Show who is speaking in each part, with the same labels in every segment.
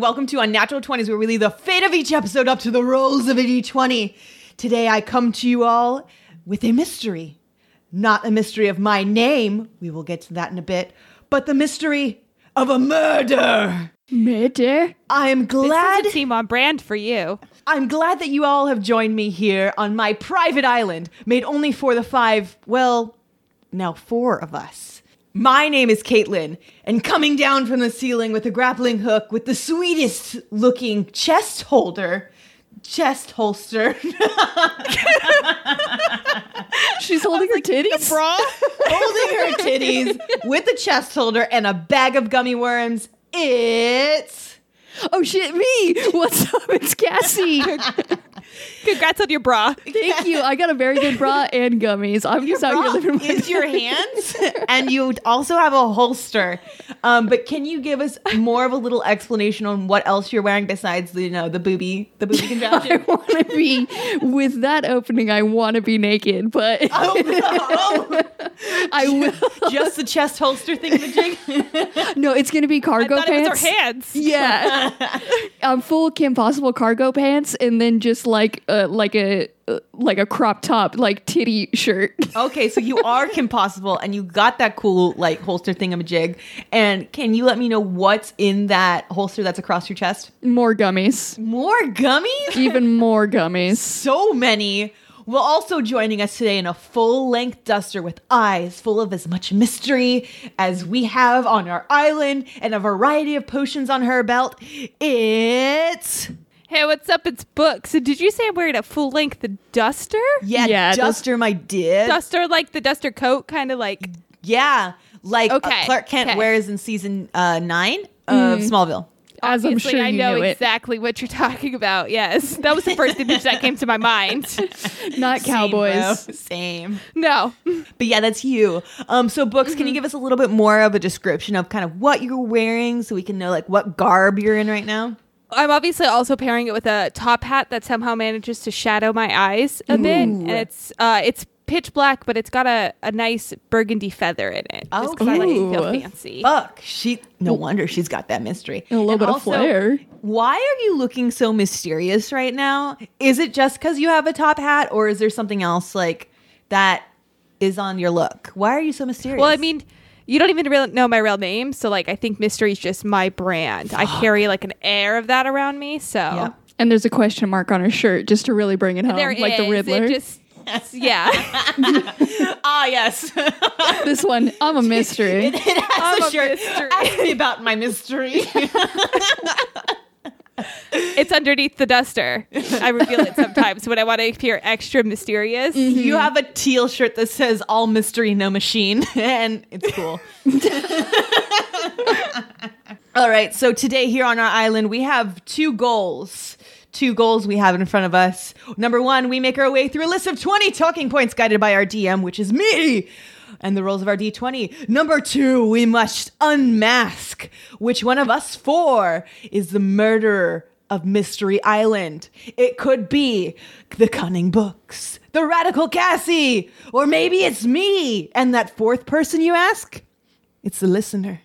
Speaker 1: and welcome to Unnatural 20s, where we leave the fate of each episode up to the rolls of a d20. Today, I come to you all with a mystery. Not a mystery of my name, we will get to that in a bit, but the mystery of a murder.
Speaker 2: Murder?
Speaker 1: I am
Speaker 3: This
Speaker 1: glad.
Speaker 3: doesn't seem on brand for you.
Speaker 1: I'm glad that you all have joined me here on my private island, made only for the five, well, now four of us. My name is Caitlin, and coming down from the ceiling with a grappling hook with the sweetest looking chest holder, chest holster,
Speaker 2: She's holding her titties?
Speaker 3: Bra?
Speaker 1: holding her titties with a chest holder and a bag of gummy worms. It's.
Speaker 2: Oh shit, me! What's up? It's Cassie.
Speaker 3: Congrats on your bra.
Speaker 2: Thank you. I got a very good bra and gummies. I'm just out here living my
Speaker 1: is your hands, and you also have a holster. Um, but can you give us more of a little explanation on what else you're wearing besides the you know the booby the booby
Speaker 2: I want to be with that opening. I want to be naked, but
Speaker 1: oh, no.
Speaker 2: I will.
Speaker 1: just the chest holster thing, the jig.
Speaker 2: No, it's gonna be
Speaker 3: I
Speaker 2: cargo
Speaker 3: thought it was
Speaker 2: pants.
Speaker 3: her hands.
Speaker 2: Yeah, I'm full Kim Possible cargo pants, and then just like uh, like a uh, like a crop top, like titty shirt.
Speaker 1: okay, so you are Kim Possible, and you got that cool like holster thingamajig. And can you let me know what's in that holster that's across your chest?
Speaker 2: More gummies,
Speaker 1: More gummies.
Speaker 2: even more gummies.
Speaker 1: so many. Well, also joining us today in a full length duster with eyes full of as much mystery as we have on our island and a variety of potions on her belt. It's.
Speaker 3: Hey, what's up? It's books. Did you say I'm wearing a full length duster?
Speaker 1: Yeah,
Speaker 2: Yeah, those-
Speaker 1: Duster, my dear.
Speaker 3: Duster like the duster coat, kind of like.
Speaker 1: yeah, like uh,
Speaker 3: Okay,
Speaker 1: Clark Kent
Speaker 3: okay.
Speaker 1: wears in season uh, nine of Smallville.
Speaker 2: As I'm
Speaker 3: Obviously,
Speaker 2: sure
Speaker 3: I
Speaker 2: you
Speaker 3: know
Speaker 2: knew it.
Speaker 3: exactly what you're talking about. Yes, that was the first image that came to my mind.
Speaker 2: Not cowboys.
Speaker 1: Same, bro. Same.
Speaker 3: No,
Speaker 1: But yeah, that's you. Um, so books, can you give us a little bit more of a description of kind of what you're wearing so we can know like what garb you're in right now?
Speaker 3: I'm obviously also pairing it with a top hat that somehow manages to shadow my eyes a bit, and it's uh, it's pitch black, but it's got a, a nice burgundy feather in it. Just 'cause I like to feel fancy.
Speaker 1: Fuck, she. No wonder she's got that mystery.
Speaker 2: And A little
Speaker 1: And
Speaker 2: bit of flair.
Speaker 1: Why are you looking so mysterious right now? Is it just because you have a top hat, or is there something else like that is on your look? Why are you so mysterious?
Speaker 3: Well, I mean, you don't even really know my real name, so like I think mystery is just my brand. I carry like an air of that around me, so
Speaker 1: Yeah.
Speaker 2: And there's a question mark on her shirt just to really bring it home,
Speaker 3: there
Speaker 2: like the. Riddler.
Speaker 3: It just yeah.
Speaker 1: ah, yes.
Speaker 2: this one, I'm a mystery.
Speaker 1: it has
Speaker 3: I'm
Speaker 1: a
Speaker 3: a
Speaker 1: shirt.
Speaker 3: mystery.
Speaker 1: Ask me about my mystery.
Speaker 3: It's underneath the duster. I reveal it sometimes when I want to appear extra mysterious. Mm-hmm.
Speaker 1: You have a teal shirt that says "All mystery, no machine," and it's cool. All right, so today here on our island, we have two goals. Two goals we have in front of us. Number one, we make our way through a list of 20 talking points guided by our DM, which is me, and the rolls of our D20. Number two, we must unmask which one of us four is the murderer of Mystery Island. It could be the Cunning Books, the Radical Cassie, or maybe it's me. And that fourth person you ask? It's the listener.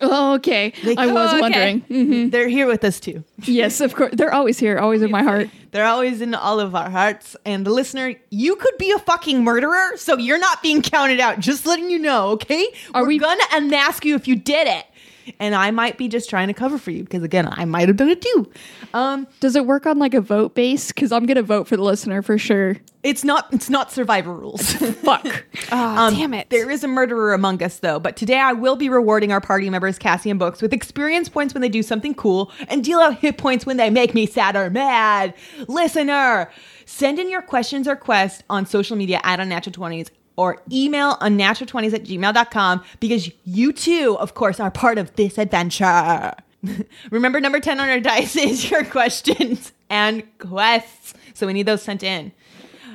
Speaker 2: Oh, okay. I was
Speaker 3: Oh, okay.
Speaker 2: wondering. Mhm.
Speaker 1: They're here with us too.
Speaker 2: Yes, of course. They're always here, always in my heart.
Speaker 1: They're always in all of our hearts. And the listener, you could be a fucking murderer, so you're not being counted out. Just letting you know, okay?
Speaker 2: Are
Speaker 1: We're
Speaker 2: we-
Speaker 1: gonna unmask you if you did it. And I might be just trying to cover for you because again, I might have done it too. Um,
Speaker 2: Does it work on like a vote base? Because I'm gonna vote for the listener for sure.
Speaker 1: it's not it's not survivor rules.
Speaker 2: Fuck.
Speaker 3: Oh,
Speaker 1: Um,
Speaker 3: damn it.
Speaker 1: There is a murderer among us, though. But today I will be rewarding our party members, Cassie and Books, with experience points when they do something cool and deal out hit points when they make me sad or mad. Listener, send in your questions or quests on social media at unnatural20s or email unnatural20s at gmail.com because you too, of course, are part of this adventure. Remember, number 10 on our dice is your questions and quests. So we need those sent in.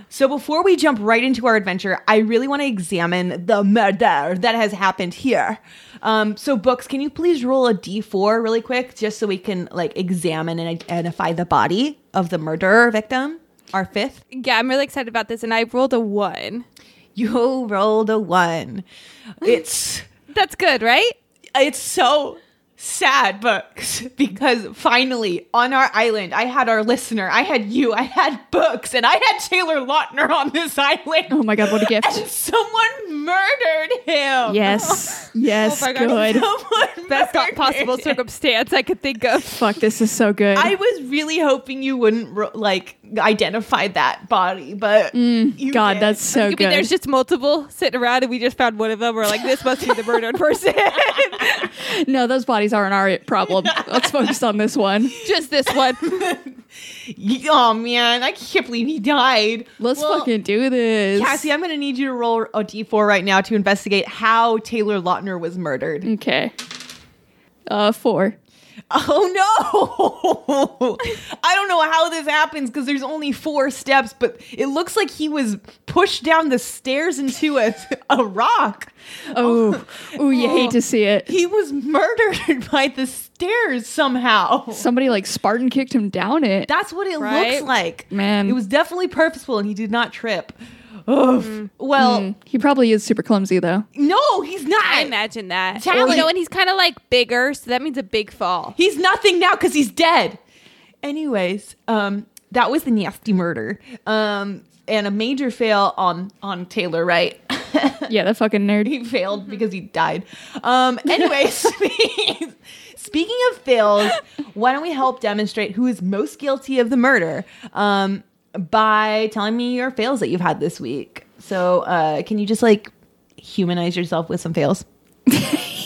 Speaker 1: So before we jump right into our adventure, I really want to examine the murder that has happened here. Um, so books, can you please roll a d4 really quick, just so we can like examine and identify the body of the murderer victim, our fifth.
Speaker 3: yeah, I'm really excited about this, and I rolled a one.
Speaker 1: You rolled a one. It's
Speaker 3: That's good, right?
Speaker 1: it's so sad books because finally on our island, I had our listener, I had you, I had books, and I had Taylor Lautner on this island.
Speaker 2: Oh my god, what a gift.
Speaker 1: And someone murdered him.
Speaker 2: Yes. Yes.
Speaker 3: Oh
Speaker 2: good.
Speaker 1: Someone
Speaker 3: Best possible
Speaker 1: him.
Speaker 3: circumstance I could think of.
Speaker 2: Fuck, this is so good.
Speaker 1: I was really hoping you wouldn't like identify that body, but you
Speaker 2: Mm, God,
Speaker 1: did.
Speaker 2: that's so
Speaker 3: Could be
Speaker 2: good.
Speaker 3: there's just multiple sitting around and we just found one of them. We're like, this must be the murdered person.
Speaker 2: no, those bodies aren't our problem. Let's focus on this one.
Speaker 3: just this one.
Speaker 1: oh man, I can't believe he died.
Speaker 2: Let's
Speaker 1: Well,
Speaker 2: fucking do this.
Speaker 1: Cassie, I'm gonna need you to roll a d4 right now to investigate how Taylor Lautner was murdered.
Speaker 2: Okay. Uh, four.
Speaker 1: Oh no! I don't know how this happens because there's only four steps, but it looks like he was pushed down the stairs into a, a rock.
Speaker 2: Oh, oh, you hate to see it.
Speaker 1: He was murdered by the stairs somehow.
Speaker 2: Somebody like Spartan kicked him down it.
Speaker 1: That's what it
Speaker 3: Right?
Speaker 1: looks like.
Speaker 2: Man.
Speaker 1: It was definitely purposeful and he did not trip. Ugh. Well,
Speaker 2: Mm, he probably is super clumsy though.
Speaker 1: no, he's not.
Speaker 3: I imagine that.
Speaker 1: Tally.
Speaker 3: Well, you know, and he's kind of like bigger, so that means a big fall.
Speaker 1: He's nothing now because he's dead. Anyways, um, that was the nasty murder. Um, and a major fail on on Taylor, right?
Speaker 2: Yeah, that fucking nerd.
Speaker 1: he failed because he died. Um, anyways, speaking, speaking of fails, why don't we help demonstrate who is most guilty of the murder um, by telling me your fails that you've had this week? So, uh, can you just like humanize yourself with some fails?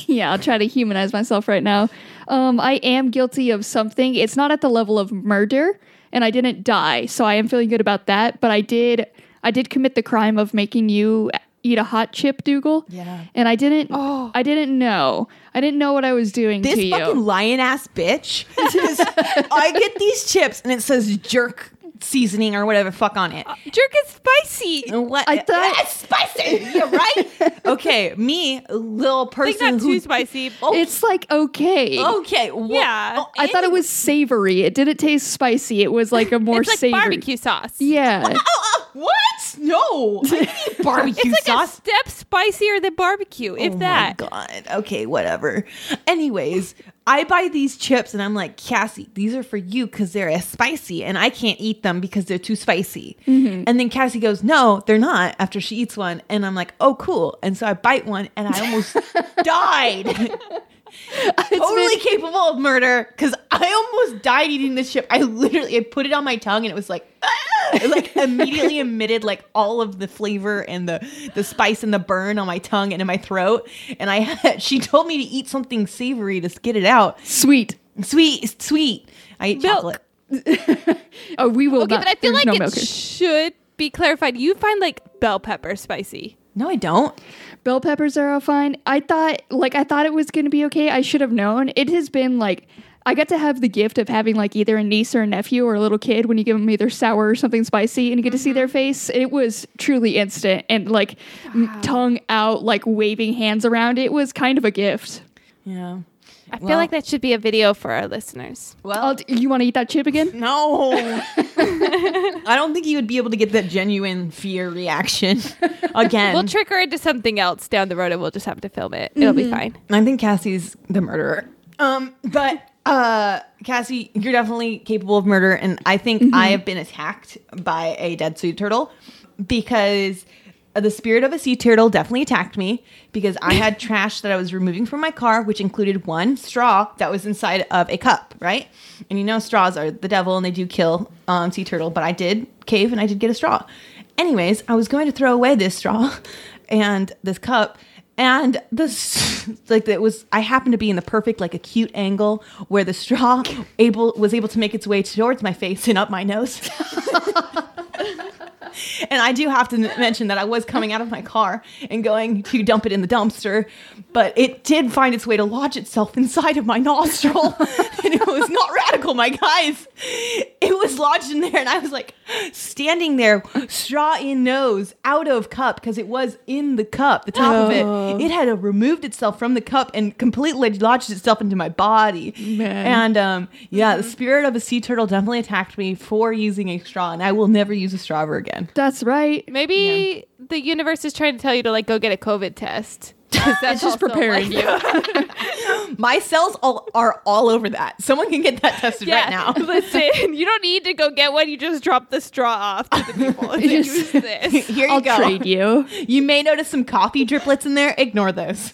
Speaker 2: Yeah, I'll try to humanize myself right now. Um, I am guilty of something. It's not at the level of murder, and I didn't die, so I am feeling good about that. But I did, I did commit the crime of making you eat a hot chip, Dougal.
Speaker 1: Yeah.
Speaker 2: And I didn't.
Speaker 3: Oh.
Speaker 2: I didn't know. I didn't know what I was doing
Speaker 1: This
Speaker 2: to
Speaker 1: fucking lion ass bitch. I get these chips and it says jerk seasoning or whatever fuck on it.
Speaker 3: Uh, jerk is spicy.
Speaker 1: And what?
Speaker 2: I thought-
Speaker 1: That's spicy. Yeah, right. okay, me, little
Speaker 3: I think
Speaker 1: person
Speaker 3: not
Speaker 1: who.
Speaker 3: too spicy.
Speaker 1: Oh,
Speaker 2: It's like okay.
Speaker 1: okay. well-
Speaker 3: Yeah.
Speaker 1: oh,
Speaker 2: I thought it was savory. It didn't taste spicy. It was like a more
Speaker 3: it's like
Speaker 2: savory.
Speaker 3: barbecue sauce.
Speaker 2: Yeah.
Speaker 1: Oh, oh, oh, oh what? No, barbecue
Speaker 3: It's like
Speaker 1: sauce.
Speaker 3: a step spicier than barbecue, if
Speaker 1: oh
Speaker 3: that.
Speaker 1: My God. Okay, whatever. Anyways, I buy these chips and I'm like, Cassie, these are for you because they're as spicy and I can't eat them because they're too spicy.
Speaker 2: Mm-hmm.
Speaker 1: And then Cassie goes, No, they're not after she eats one. And I'm like, Oh, cool. And so I bite one and I almost died. totally capable of murder because I almost died eating this chip. I literally I put it on my tongue and it was like, "Ah!" It, like immediately emitted like all of the flavor and the the spice and the burn on my tongue and in my throat. And I had, she told me to eat something savory to get it out.
Speaker 2: Sweet.
Speaker 1: Sweet, sweet. I ate
Speaker 3: Milk.
Speaker 1: chocolate.
Speaker 2: Oh, we will
Speaker 3: Okay,
Speaker 2: not.
Speaker 3: but I feel
Speaker 2: there's
Speaker 3: like
Speaker 2: no
Speaker 3: it
Speaker 2: milk.
Speaker 3: should be clarified. You find like bell pepper spicy.
Speaker 1: No, I don't.
Speaker 2: Bell peppers are all fine. I thought, like, I thought it was going to be okay. I should have known. It has been like, I got to have the gift of having like either a niece or a nephew or a little kid when you give them either sour or something spicy and you get to see their face. It was truly instant and like m- tongue out, like waving hands around. It was kind of a gift.
Speaker 1: Yeah.
Speaker 3: I feel like that should be a video for our listeners.
Speaker 1: Well,
Speaker 2: I'll, you want to eat that chip again?
Speaker 1: no. I don't think you would be able to get that genuine fear reaction again.
Speaker 3: We'll trick her into something else down the road and we'll just have to film it. It'll be fine.
Speaker 1: I think Cassie's the murderer. Um, but uh, Cassie, you're definitely capable of murder, and I think I have been attacked by a dead sea turtle because the spirit of a sea turtle definitely attacked me because I had trash that I was removing from my car, which included one straw that was inside of a cup, right? And you know, straws are the devil and they do kill um, sea turtle, but I did cave and I did get a straw. Anyways, I was going to throw away this straw and this cup and this like it was i happened to be in the perfect like acute angle where the straw able was able to make its way towards my face and up my nose and i do have to mention that i was coming out of my car and going to dump it in the dumpster but it did find its way to lodge itself inside of my nostril. And it was not radical my guys. It was lodged in there and i was like standing there straw in nose out of cup because it was in the cup the top of it. It had removed itself from the cup and completely lodged itself into my body.
Speaker 2: Man.
Speaker 1: and um yeah the spirit of a sea turtle definitely attacked me for using a straw and i will never use a straw ever again
Speaker 2: That's right.
Speaker 3: Maybe the universe is trying to tell you to like go get a COVID test. 'Cause that's
Speaker 2: It's just
Speaker 3: also,
Speaker 2: preparing
Speaker 3: like-
Speaker 2: you.
Speaker 1: My cells all, are all over that. Someone can get that tested right now.
Speaker 3: Listen, you don't need to go get one. You just drop the straw off to the people. and say,
Speaker 2: Just-
Speaker 3: Use this.
Speaker 1: Here you
Speaker 2: I'll
Speaker 1: go.
Speaker 2: trade you.
Speaker 1: You may notice some coffee driplets in there. Ignore those.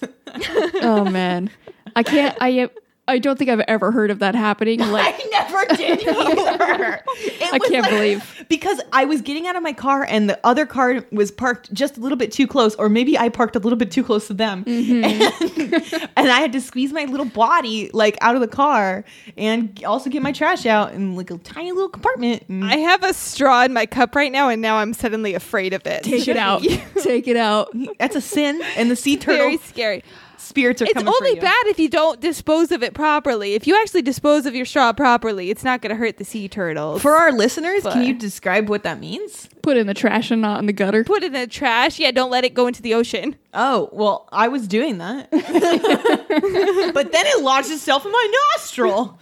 Speaker 2: Oh man, I can't. I I don't think I've ever heard of that happening. Like
Speaker 1: I never did either. It
Speaker 2: I
Speaker 1: was
Speaker 2: can't
Speaker 1: like-
Speaker 2: believe.
Speaker 1: Because I was getting out of my car and the other car was parked just a little bit too close, or maybe I parked a little bit too close to them,
Speaker 2: Mm-hmm.
Speaker 1: and, and I had to squeeze my little body like out of the car and also get my trash out in like a tiny little compartment. And
Speaker 3: I have a straw in my cup right now, and now I'm suddenly afraid of it.
Speaker 2: take it out. Take it out.
Speaker 1: that's a sin, and the sea turtle
Speaker 3: Very scary.
Speaker 1: Spirits are
Speaker 3: It's
Speaker 1: coming for
Speaker 3: only
Speaker 1: you.
Speaker 3: bad if you don't dispose of it properly. If you actually dispose of your straw properly, it's not going to hurt the sea turtles.
Speaker 1: For our listeners,
Speaker 3: But-
Speaker 1: can you describe what that means?
Speaker 2: Put it in the trash and not in the gutter.
Speaker 3: Put it in the trash. Yeah, don't let it go into the ocean.
Speaker 1: Oh, well, I was doing that. but then it lodged itself in my nostril.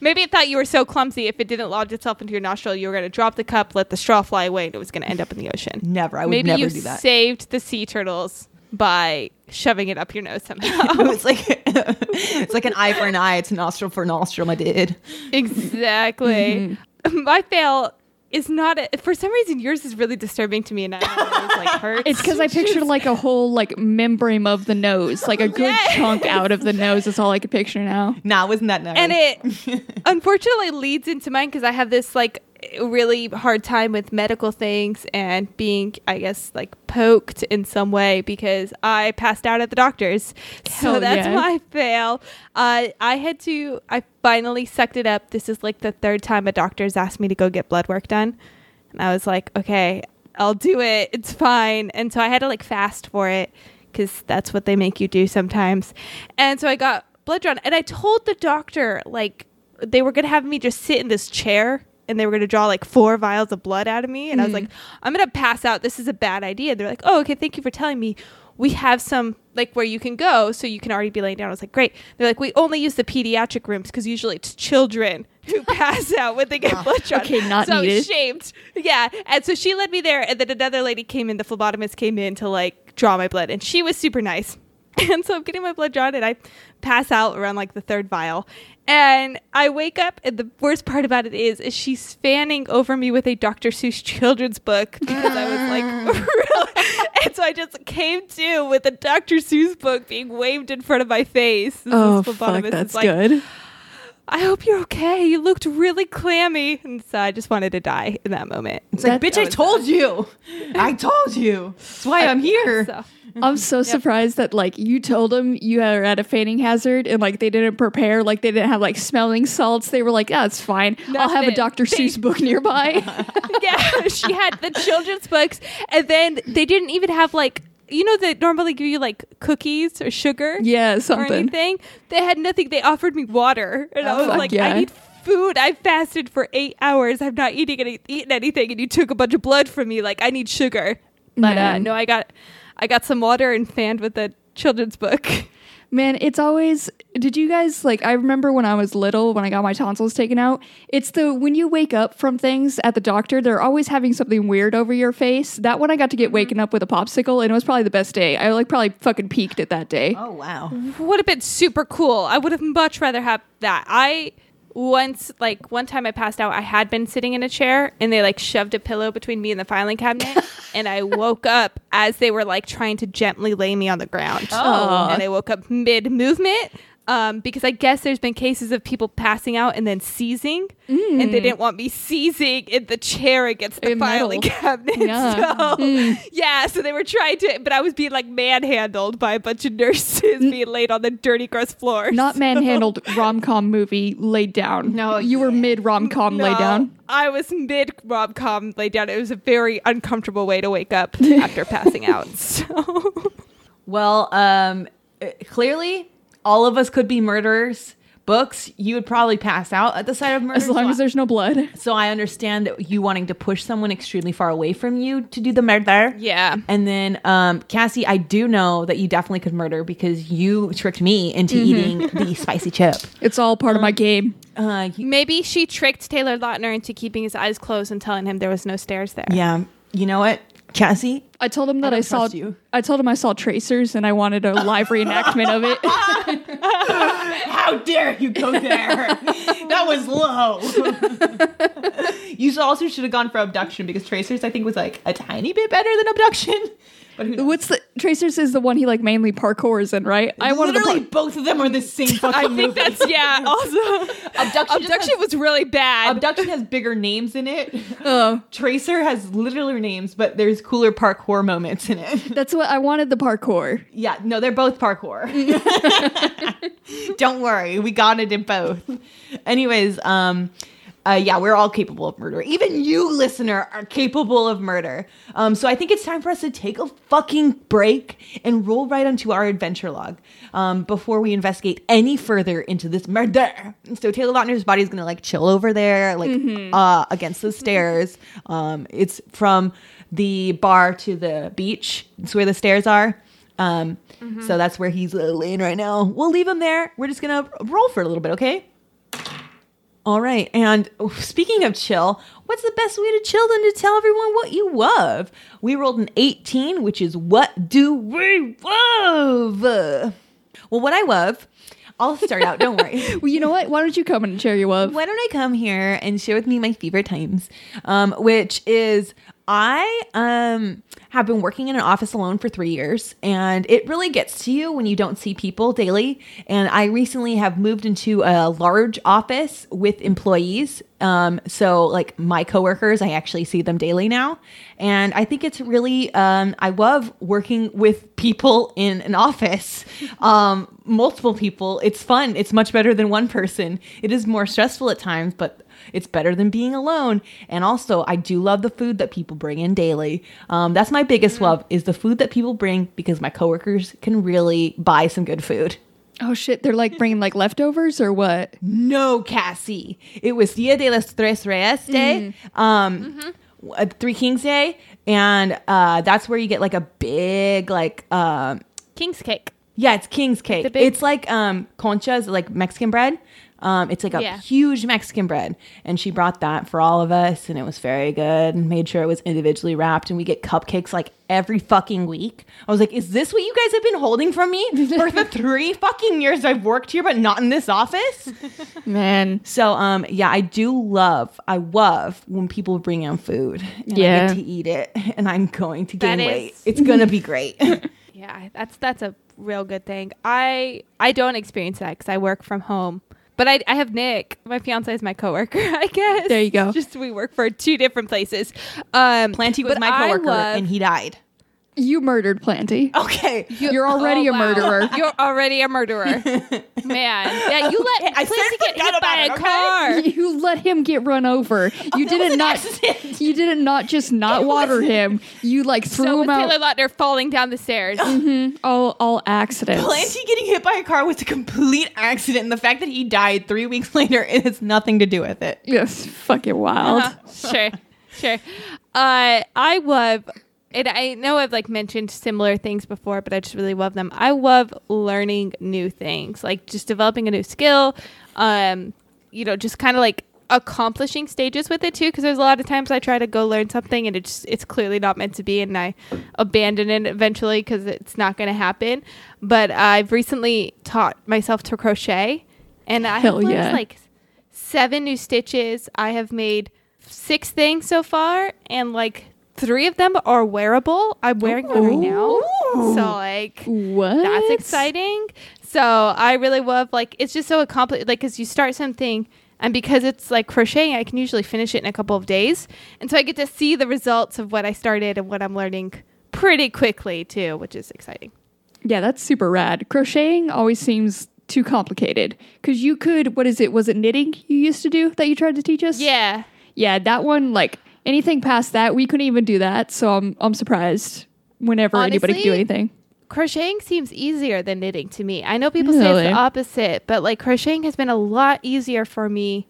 Speaker 3: Maybe it thought you were so clumsy. If it didn't lodge itself into your nostril, you were going to drop the cup, let the straw fly away, and it was going to end up in the ocean.
Speaker 1: Never. I would
Speaker 3: Maybe
Speaker 1: never
Speaker 3: you
Speaker 1: do that.
Speaker 3: saved the sea turtles by shoving it up your nose somehow.
Speaker 1: it's like it's like an eye for an eye. It's a nostril for a nostril. I did.
Speaker 3: exactly. Mm-hmm. My fail is not. A, for some reason, yours is really disturbing to me, and I don't know, it's like hurts.
Speaker 2: It's because I pictured like a whole like membrane of the nose, like a good
Speaker 3: Yes.
Speaker 2: chunk out of the nose. That's all I could picture now.
Speaker 1: Nah, wasn't that nice?
Speaker 3: and it unfortunately leads into mine because I have this like really hard time with medical things and being, I guess, like poked in some way because I passed out at the doctor's. So that's
Speaker 2: yeah.
Speaker 3: my fail. Uh, I had to. I finally sucked it up. This is like the third time a doctor's asked me to go get blood work done, and I was like, okay, I'll do it. It's fine. And so I had to like fast for it because that's what they make you do sometimes. And so I got blood drawn, and I told the doctor like they were gonna have me just sit in this chair. And they were gonna draw like four vials of blood out of me, and I was mm-hmm. like, "I'm gonna pass out. This is a bad idea." They're like, "Oh, okay. Thank you for telling me. We have some like where you can go, so you can already be laying down." I was like, "Great." They're like, "We only use the pediatric rooms because usually it's children who pass out when they get blood drawn."
Speaker 2: Okay, not
Speaker 3: so
Speaker 2: needed.
Speaker 3: shamed. Yeah. And so she led me there, and then another lady came in, the phlebotomist came in to like draw my blood, and she was super nice. And so I'm getting my blood drawn, and I pass out around like the third vial. And I wake up, and the worst part about it is, is she's fanning over me with a Dr. Seuss children's book because I was like, mm. really? And so I just came to with a Dr. Seuss book being waved in front of my face. This
Speaker 2: Oh fuck, that's
Speaker 3: like,
Speaker 2: good.
Speaker 3: I hope you're okay. You looked really clammy. And so I just wanted to die in that moment.
Speaker 1: it's like,
Speaker 2: that-
Speaker 1: bitch, I told you. I told you. That's why I'm here.
Speaker 3: So
Speaker 2: I'm so surprised that like you told them you are at a fainting hazard and like they didn't prepare, like they didn't have like smelling salts. They were like, "That's fine. I'll have a Dr.
Speaker 3: They-
Speaker 2: Seuss book nearby."
Speaker 3: yeah, she had the children's books, and then they didn't even have like you know they normally give you like cookies or sugar
Speaker 2: yeah,
Speaker 3: or
Speaker 2: something.
Speaker 3: anything. They had nothing. They offered me water, and I
Speaker 1: Oh,
Speaker 3: was like,
Speaker 2: yeah.
Speaker 3: I need food. I fasted for eight hours. I'm not eating any, eating anything, and you took a bunch of blood from me. Like I need sugar. But uh, no, I got I got some water and fanned with a children's book.
Speaker 2: Man, it's always. Did you guys like? I remember when I was little, when I got my tonsils taken out. It's the when you wake up from things at the doctor, they're always having something weird over your face. That one I got to get waken up with a popsicle, and it was probably the best day. I like probably fucking peaked at that day.
Speaker 1: Oh wow.
Speaker 3: would have been super cool. I would have much rather have that. I once like one time I passed out. I had been sitting in a chair and they like shoved a pillow between me and the filing cabinet, and I woke up as they were like trying to gently lay me on the ground.
Speaker 1: Oh.
Speaker 3: and I woke up mid movement. Um, because I guess there's been cases of people passing out and then seizing, and they didn't want me seizing in the chair against the
Speaker 2: In metal.
Speaker 3: filing cabinet.
Speaker 2: Yeah.
Speaker 3: So, yeah, so they were trying to, but I was being like manhandled by a bunch of nurses being laid on the dirty, gross floor.
Speaker 2: Not manhandled rom com movie laid down.
Speaker 1: No,
Speaker 2: you were mid rom com laid down.
Speaker 3: I was mid rom com laid down. It was a very uncomfortable way to wake up after passing out. So
Speaker 1: Well, um, uh, clearly, all of us could be murderers. Books, you would probably pass out at the sight of murder.
Speaker 2: As long as there's no blood.
Speaker 1: So I understand that you wanting to push someone extremely far away from you to do the murder.
Speaker 3: yeah,
Speaker 1: And then, um, Cassie, I do know that you definitely could murder because you tricked me into
Speaker 2: Mm-hmm.
Speaker 1: eating the spicy chip.
Speaker 2: It's all part of my game.
Speaker 1: Uh, you-
Speaker 3: maybe she tricked Taylor Lautner into keeping his eyes closed and telling him there was no stairs there.
Speaker 1: yeah, you know what? Cassie,
Speaker 2: I told him that I,
Speaker 1: don't
Speaker 2: saw.
Speaker 1: you.
Speaker 2: I told him I saw tracers, and I wanted a live reenactment of it.
Speaker 1: how dare you go there? that was low. you also should have gone for abduction because Tracers, I think, was like a tiny bit better than abduction. But who knows?
Speaker 2: What's the tracers is the one he like mainly parkours in, right? I wanted to
Speaker 1: Literally,
Speaker 2: par-
Speaker 1: both of them are the same fucking
Speaker 3: I think
Speaker 1: movie.
Speaker 3: that's yeah. Also,
Speaker 1: abduction. just
Speaker 3: abduction
Speaker 1: has-
Speaker 3: was really bad.
Speaker 1: abduction has bigger names in it.
Speaker 2: Oh,
Speaker 1: Tracer has littler names, but there's cooler parkour moments in it.
Speaker 2: that's what I wanted. The parkour.
Speaker 1: Yeah, no, they're both parkour. Don't worry, we got it in both. Anyways, um, uh, yeah, we're all capable of murder. Even you, listener, are capable of murder. Um, so I think it's time for us to take a fucking break and roll right onto our adventure log um, before we investigate any further into this murder. So Taylor Lautner's body is gonna like chill over there, like uh, against the stairs. Um, it's from the bar to the beach. It's where the stairs are. Um, So that's where he's uh, laying right now. We'll leave him there. We're just gonna roll for a little bit, okay? All right. And speaking of chill, what's the best way to chill than to tell everyone what you love? We rolled an 18, which is what do we love? Well, what I love, I'll start out. Don't worry.
Speaker 2: Well, you know what? Why don't you come and share your love?
Speaker 1: Why don't I come here and share with me my favorite times, um, which is I um, have been working in an office alone for three years, and it really gets to you when you don't see people daily. And I recently have moved into a large office with employees. Um, so, like my coworkers, I actually see them daily now, and I think it's really um, I love working with people in an office, um, multiple people. It's fun. It's much better than one person. It is more stressful at times, but it's better than being alone. And also, I do love the food that people bring in daily. Um, that's my biggest love is the food that people bring because my coworkers can really buy some good food.
Speaker 2: Oh shit! They're like bringing like leftovers or what?
Speaker 1: No, Cassie. It was Dia de los Tres Reyes Day, um, uh, Three Kings Day, and uh, that's where you get like a big like. Um,
Speaker 3: King's cake.
Speaker 1: Yeah, it's king's cake.
Speaker 3: Big-
Speaker 1: it's like um conchas, like Mexican bread. Um, it's like a
Speaker 3: Yeah.
Speaker 1: huge Mexican bread, and she brought that for all of us, and it was very good. And made sure it was individually wrapped, and we get cupcakes like every fucking week. I was like, "Is this what you guys have been holding from me for the three fucking years I've worked here, but not in this office?"
Speaker 2: Man,
Speaker 1: So, um, yeah, I do love, I love when people bring in food, and I
Speaker 2: Yeah.
Speaker 1: get to eat it, and I'm going to
Speaker 3: That
Speaker 1: gain
Speaker 3: is-
Speaker 1: weight. It's gonna be great.
Speaker 3: Yeah, that's that's a real good thing. I I don't experience that because I work from home. But I, I have Nick. My fiance is my coworker. I guess.
Speaker 2: There you go.
Speaker 3: Just we work for two different places. Um,
Speaker 1: Planty was
Speaker 3: but
Speaker 1: my
Speaker 3: I
Speaker 1: coworker,
Speaker 3: love-
Speaker 1: and he died.
Speaker 2: You murdered Planty.
Speaker 1: Okay.
Speaker 2: You're already
Speaker 3: Oh,
Speaker 2: a
Speaker 3: wow.
Speaker 2: murderer.
Speaker 3: You're already a murderer, man. Yeah, you let
Speaker 1: I
Speaker 3: Planty
Speaker 1: sort
Speaker 3: get hit by
Speaker 1: about
Speaker 3: a
Speaker 1: it, okay?
Speaker 3: car.
Speaker 2: You let him get run over. You
Speaker 1: that was
Speaker 2: didn't not.
Speaker 1: accident.
Speaker 2: You didn't not just not
Speaker 1: It
Speaker 2: water
Speaker 1: was-
Speaker 2: him. You like threw
Speaker 3: So
Speaker 2: him out.
Speaker 3: Taylor Lautner falling down the stairs.
Speaker 2: all all accidents.
Speaker 1: Planty getting hit by a car was a complete accident, and the fact that he died three weeks later it has nothing to do with it.
Speaker 2: Yes, fucking wild.
Speaker 3: Uh-huh. sure, sure. Uh, I love, and I know I've like mentioned similar things before, but I just really love them. I love learning new things, like just developing a new skill. Um, you know, just kind of like accomplishing stages with it too because there's a lot of times I try to go learn something and it's it's clearly not meant to be and I abandon it eventually because it's not going to happen but I've recently taught myself to crochet and I
Speaker 2: Hell
Speaker 3: have learned
Speaker 2: yeah.
Speaker 3: like seven new stitches. I have made six things so far, and like three of them are wearable. I'm wearing them right now.
Speaker 1: Ooh.
Speaker 3: So like
Speaker 2: What?
Speaker 3: that's exciting. So I really love like it's just so accomplished. Like because you start something. And because it's like crocheting, I can usually finish it in a couple of days. And so I get to see the results of what I started and what I'm learning pretty quickly too, which is exciting.
Speaker 2: Yeah, that's super rad. Crocheting always seems too complicated because you could. What is it? Was it knitting you used to do that you tried to teach us?
Speaker 3: Yeah.
Speaker 2: yeah. That one, like anything past that, we couldn't even do that. So I'm I'm surprised whenever anybody could do anything.
Speaker 3: crocheting seems easier than knitting to me. I know people say it's the opposite, but like crocheting has been a lot easier for me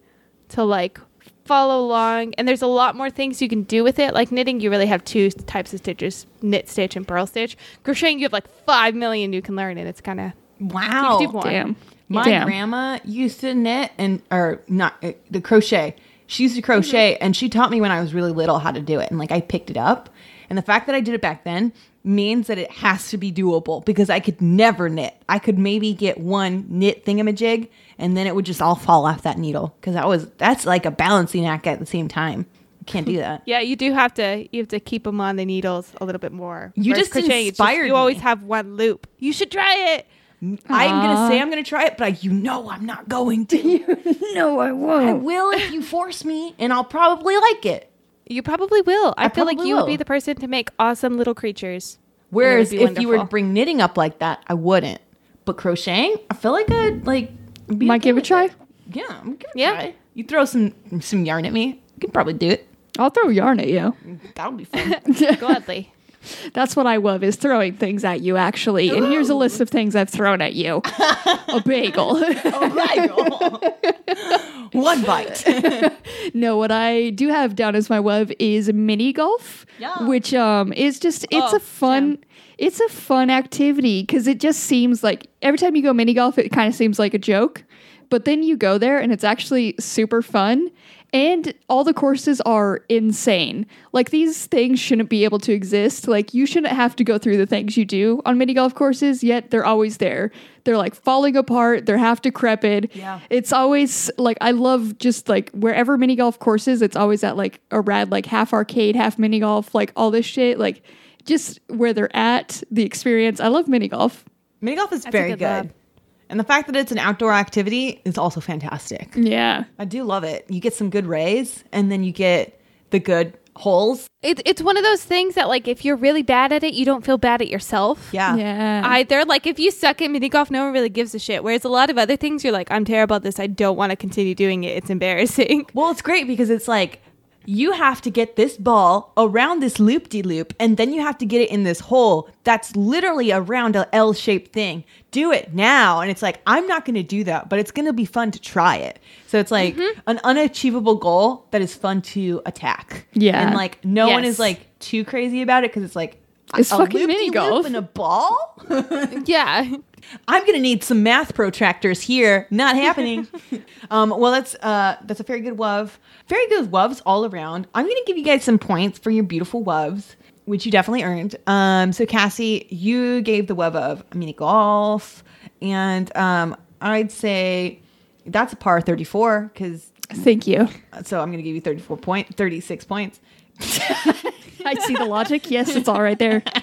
Speaker 3: to like follow along and there's a lot more things you can do with it. Like knitting you really have two types of stitches, knit stitch and purl stitch. Crocheting you have like 5 million you can learn and it's kind of
Speaker 1: Wow.
Speaker 3: You can do more.
Speaker 2: Damn.
Speaker 1: My
Speaker 2: Damn.
Speaker 1: grandma used to knit and or not uh, the crochet. She used to crochet mm-hmm. and she taught me when I was really little how to do it. And like I picked it up And the fact that I did it back then means that it has to be doable because I could never knit. I could maybe get one knit thingamajig and then it would just all fall off that needle because that was that's like a balancing act at the same time. You can't do that.
Speaker 3: Yeah, you do have to. You have to keep them on the needles a little bit more.
Speaker 1: You
Speaker 3: Whereas
Speaker 1: just
Speaker 3: crocheting,
Speaker 1: inspired
Speaker 3: You always have one loop. You should try it.
Speaker 1: I'm gonna say I'm gonna try it, but I, you know I'm not going to.
Speaker 2: no, I
Speaker 1: I
Speaker 2: won't.
Speaker 1: I will if you force me, and I'll probably like it.
Speaker 3: You probably will. I,
Speaker 1: I
Speaker 3: feel like you would be the person to make awesome little creatures.
Speaker 1: Whereas if you were to bring knitting up like that, I wouldn't. But crocheting, I feel like I'd like be
Speaker 2: Might give it a try.
Speaker 1: it. Yeah, I'm gonna give it a
Speaker 3: Yeah.
Speaker 1: try. You throw some some yarn at me, you can probably do it.
Speaker 2: I'll throw yarn at you.
Speaker 1: That'll be fun.
Speaker 3: Gladly.
Speaker 2: That's what I love is throwing things at you actually. And here's a list of things I've thrown at you. a bagel. A bagel.
Speaker 1: One bite.
Speaker 2: no, what I do have down as my web is mini golf,
Speaker 1: Yeah.
Speaker 2: which um is just it's
Speaker 3: Oh,
Speaker 2: a fun it's a fun activity because it just seems like every time you go mini golf, it kind of seems like a joke, but then you go there and it's actually super fun. And all the courses are insane. Like these things shouldn't be able to exist. Like you shouldn't have to go through the things you do on mini golf courses, yet they're always there. They're like falling apart, they're half decrepit.
Speaker 1: Yeah.
Speaker 2: It's always like I love just like wherever mini golf courses, it's always at like a rad like half arcade, half mini golf, like all this shit. Like just where they're at, the experience. I love mini golf.
Speaker 1: Mini golf is
Speaker 3: a
Speaker 1: very
Speaker 3: good
Speaker 1: good.
Speaker 3: Love.
Speaker 1: And the fact that it's an outdoor activity is also fantastic.
Speaker 2: Yeah.
Speaker 1: I do love it. You get some good rays and then you get the good holes.
Speaker 3: It, it's one of those things that, like, if you're really bad at it, you don't feel bad at yourself.
Speaker 1: Yeah.
Speaker 2: Yeah.
Speaker 3: Either like if you suck at mini golf, no one really gives a shit. Whereas a lot of other things, you're like, I'm terrible at this. I don't want to continue doing it. It's embarrassing.
Speaker 1: Well, it's great because it's like you have to get this ball around this loop de loop, and then you have to get it in this hole that's literally around a L shaped thing. Do it now. And it's like, I'm not going to do that, but it's going to be fun to try it. So it's like
Speaker 3: Mm-hmm.
Speaker 1: an unachievable goal that is fun to attack.
Speaker 2: Yeah.
Speaker 1: And like, no one is like too crazy about it because it's like,
Speaker 2: It's
Speaker 1: a
Speaker 2: fucking mini golf.
Speaker 1: and a ball?
Speaker 3: Yeah.
Speaker 1: I'm gonna need some math protractors here. Not happening. um, well, that's uh, that's a very good wov. Very good wovs all around. I'm gonna give you guys some points for your beautiful wovs, which you definitely earned. Um, so Cassie, you gave the web of mini golf, and um, I'd say that's a par 34 because
Speaker 2: Thank you.
Speaker 1: so I'm gonna give you 34 point 36 points.
Speaker 2: I see the logic. Yes, it's all right there.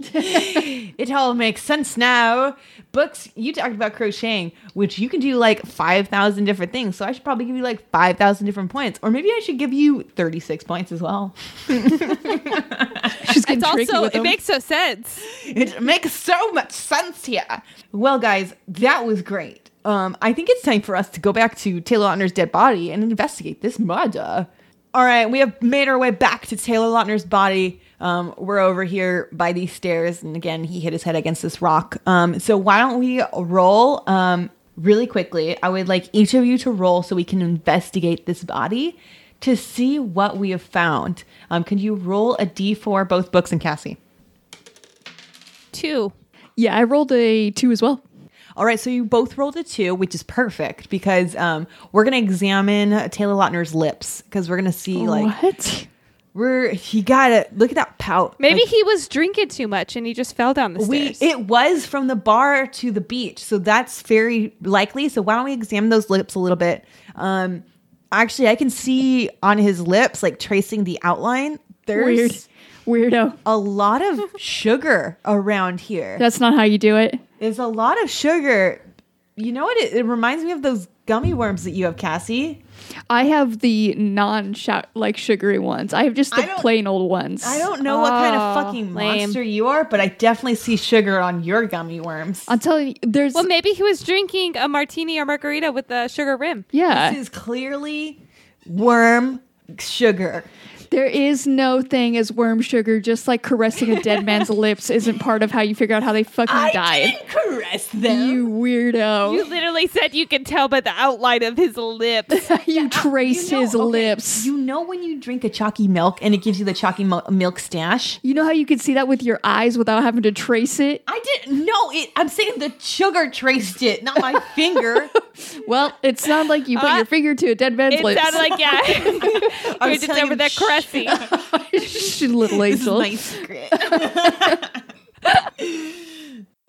Speaker 1: It all makes sense now. Books, you talked about crocheting, which you can do like 5,000 different things. So I should probably give you like 5,000 different points. Or maybe I should give you 36 points as well.
Speaker 2: She's getting
Speaker 3: It's
Speaker 2: tricky
Speaker 3: also,
Speaker 2: with
Speaker 3: it makes so sense.
Speaker 1: It makes so much sense here. Well, guys, that was great. Um, I think it's time for us to go back to Taylor Lautner's dead body and investigate this murder. All right, we have made our way back to Taylor Lautner's body. Um, we're over here by these stairs, and again, he hit his head against this rock. Um, so why don't we roll um, really quickly? I would like each of you to roll so we can investigate this body to see what we have found. Um, can you roll a d4, both books and Cassie?
Speaker 3: Two.
Speaker 2: yeah, I rolled a two as well.
Speaker 1: All right, so you both rolled a two, which is perfect because um, we're gonna examine Taylor Lautner's lips because we're gonna see like
Speaker 2: what?
Speaker 1: we're he got it. Look at that pout.
Speaker 3: Maybe
Speaker 1: Like,
Speaker 3: he was drinking too much and he just fell down the
Speaker 1: we
Speaker 3: stairs.
Speaker 1: it was from the bar to the beach, so that's very likely. So why don't we examine those lips a little bit? Um, actually, I can see on his lips like tracing the outline. There's
Speaker 2: Weird. Weirdo.
Speaker 1: a lot of sugar around here.
Speaker 2: That's not how you do it.
Speaker 1: There's a lot of sugar. You know what? It, it reminds me of those gummy worms that you have, Cassie.
Speaker 2: I have the non like sugary ones. I have just the plain old ones.
Speaker 1: I don't know what kind of
Speaker 3: Oh,
Speaker 1: fucking
Speaker 3: lame.
Speaker 1: monster you are, but I definitely see sugar on your gummy worms.
Speaker 2: I'm telling you, there's
Speaker 3: well, maybe he was drinking a martini or margarita with the sugar rim.
Speaker 2: yeah.
Speaker 1: This is clearly worm sugar.
Speaker 2: There is no thing as worm sugar. Just like caressing a dead man's lips isn't part of how you figure out how they fucking
Speaker 1: I
Speaker 2: died.
Speaker 1: didn't caress them.
Speaker 2: You weirdo.
Speaker 3: You
Speaker 2: You,
Speaker 3: literally said you could tell by the outline of his lips.
Speaker 2: trace
Speaker 1: You know-
Speaker 2: his
Speaker 1: okay,
Speaker 2: lips.
Speaker 1: You know when you drink a chalky milk and it gives you the chalky mo- milk stash?
Speaker 2: You know how you can see that with your eyes without having to trace it?
Speaker 1: I didn't know it. I'm saying the sugar traced it, not my finger.
Speaker 2: Well, it sounded like you put
Speaker 3: Uh,
Speaker 2: your finger to a dead man's
Speaker 3: It
Speaker 2: lips.
Speaker 3: sounded like yeah.
Speaker 1: I
Speaker 3: You're
Speaker 1: was
Speaker 3: just over
Speaker 1: him,
Speaker 3: there
Speaker 1: "Shh,
Speaker 3: messy.
Speaker 2: Little
Speaker 1: This is
Speaker 2: angel.
Speaker 1: my secret.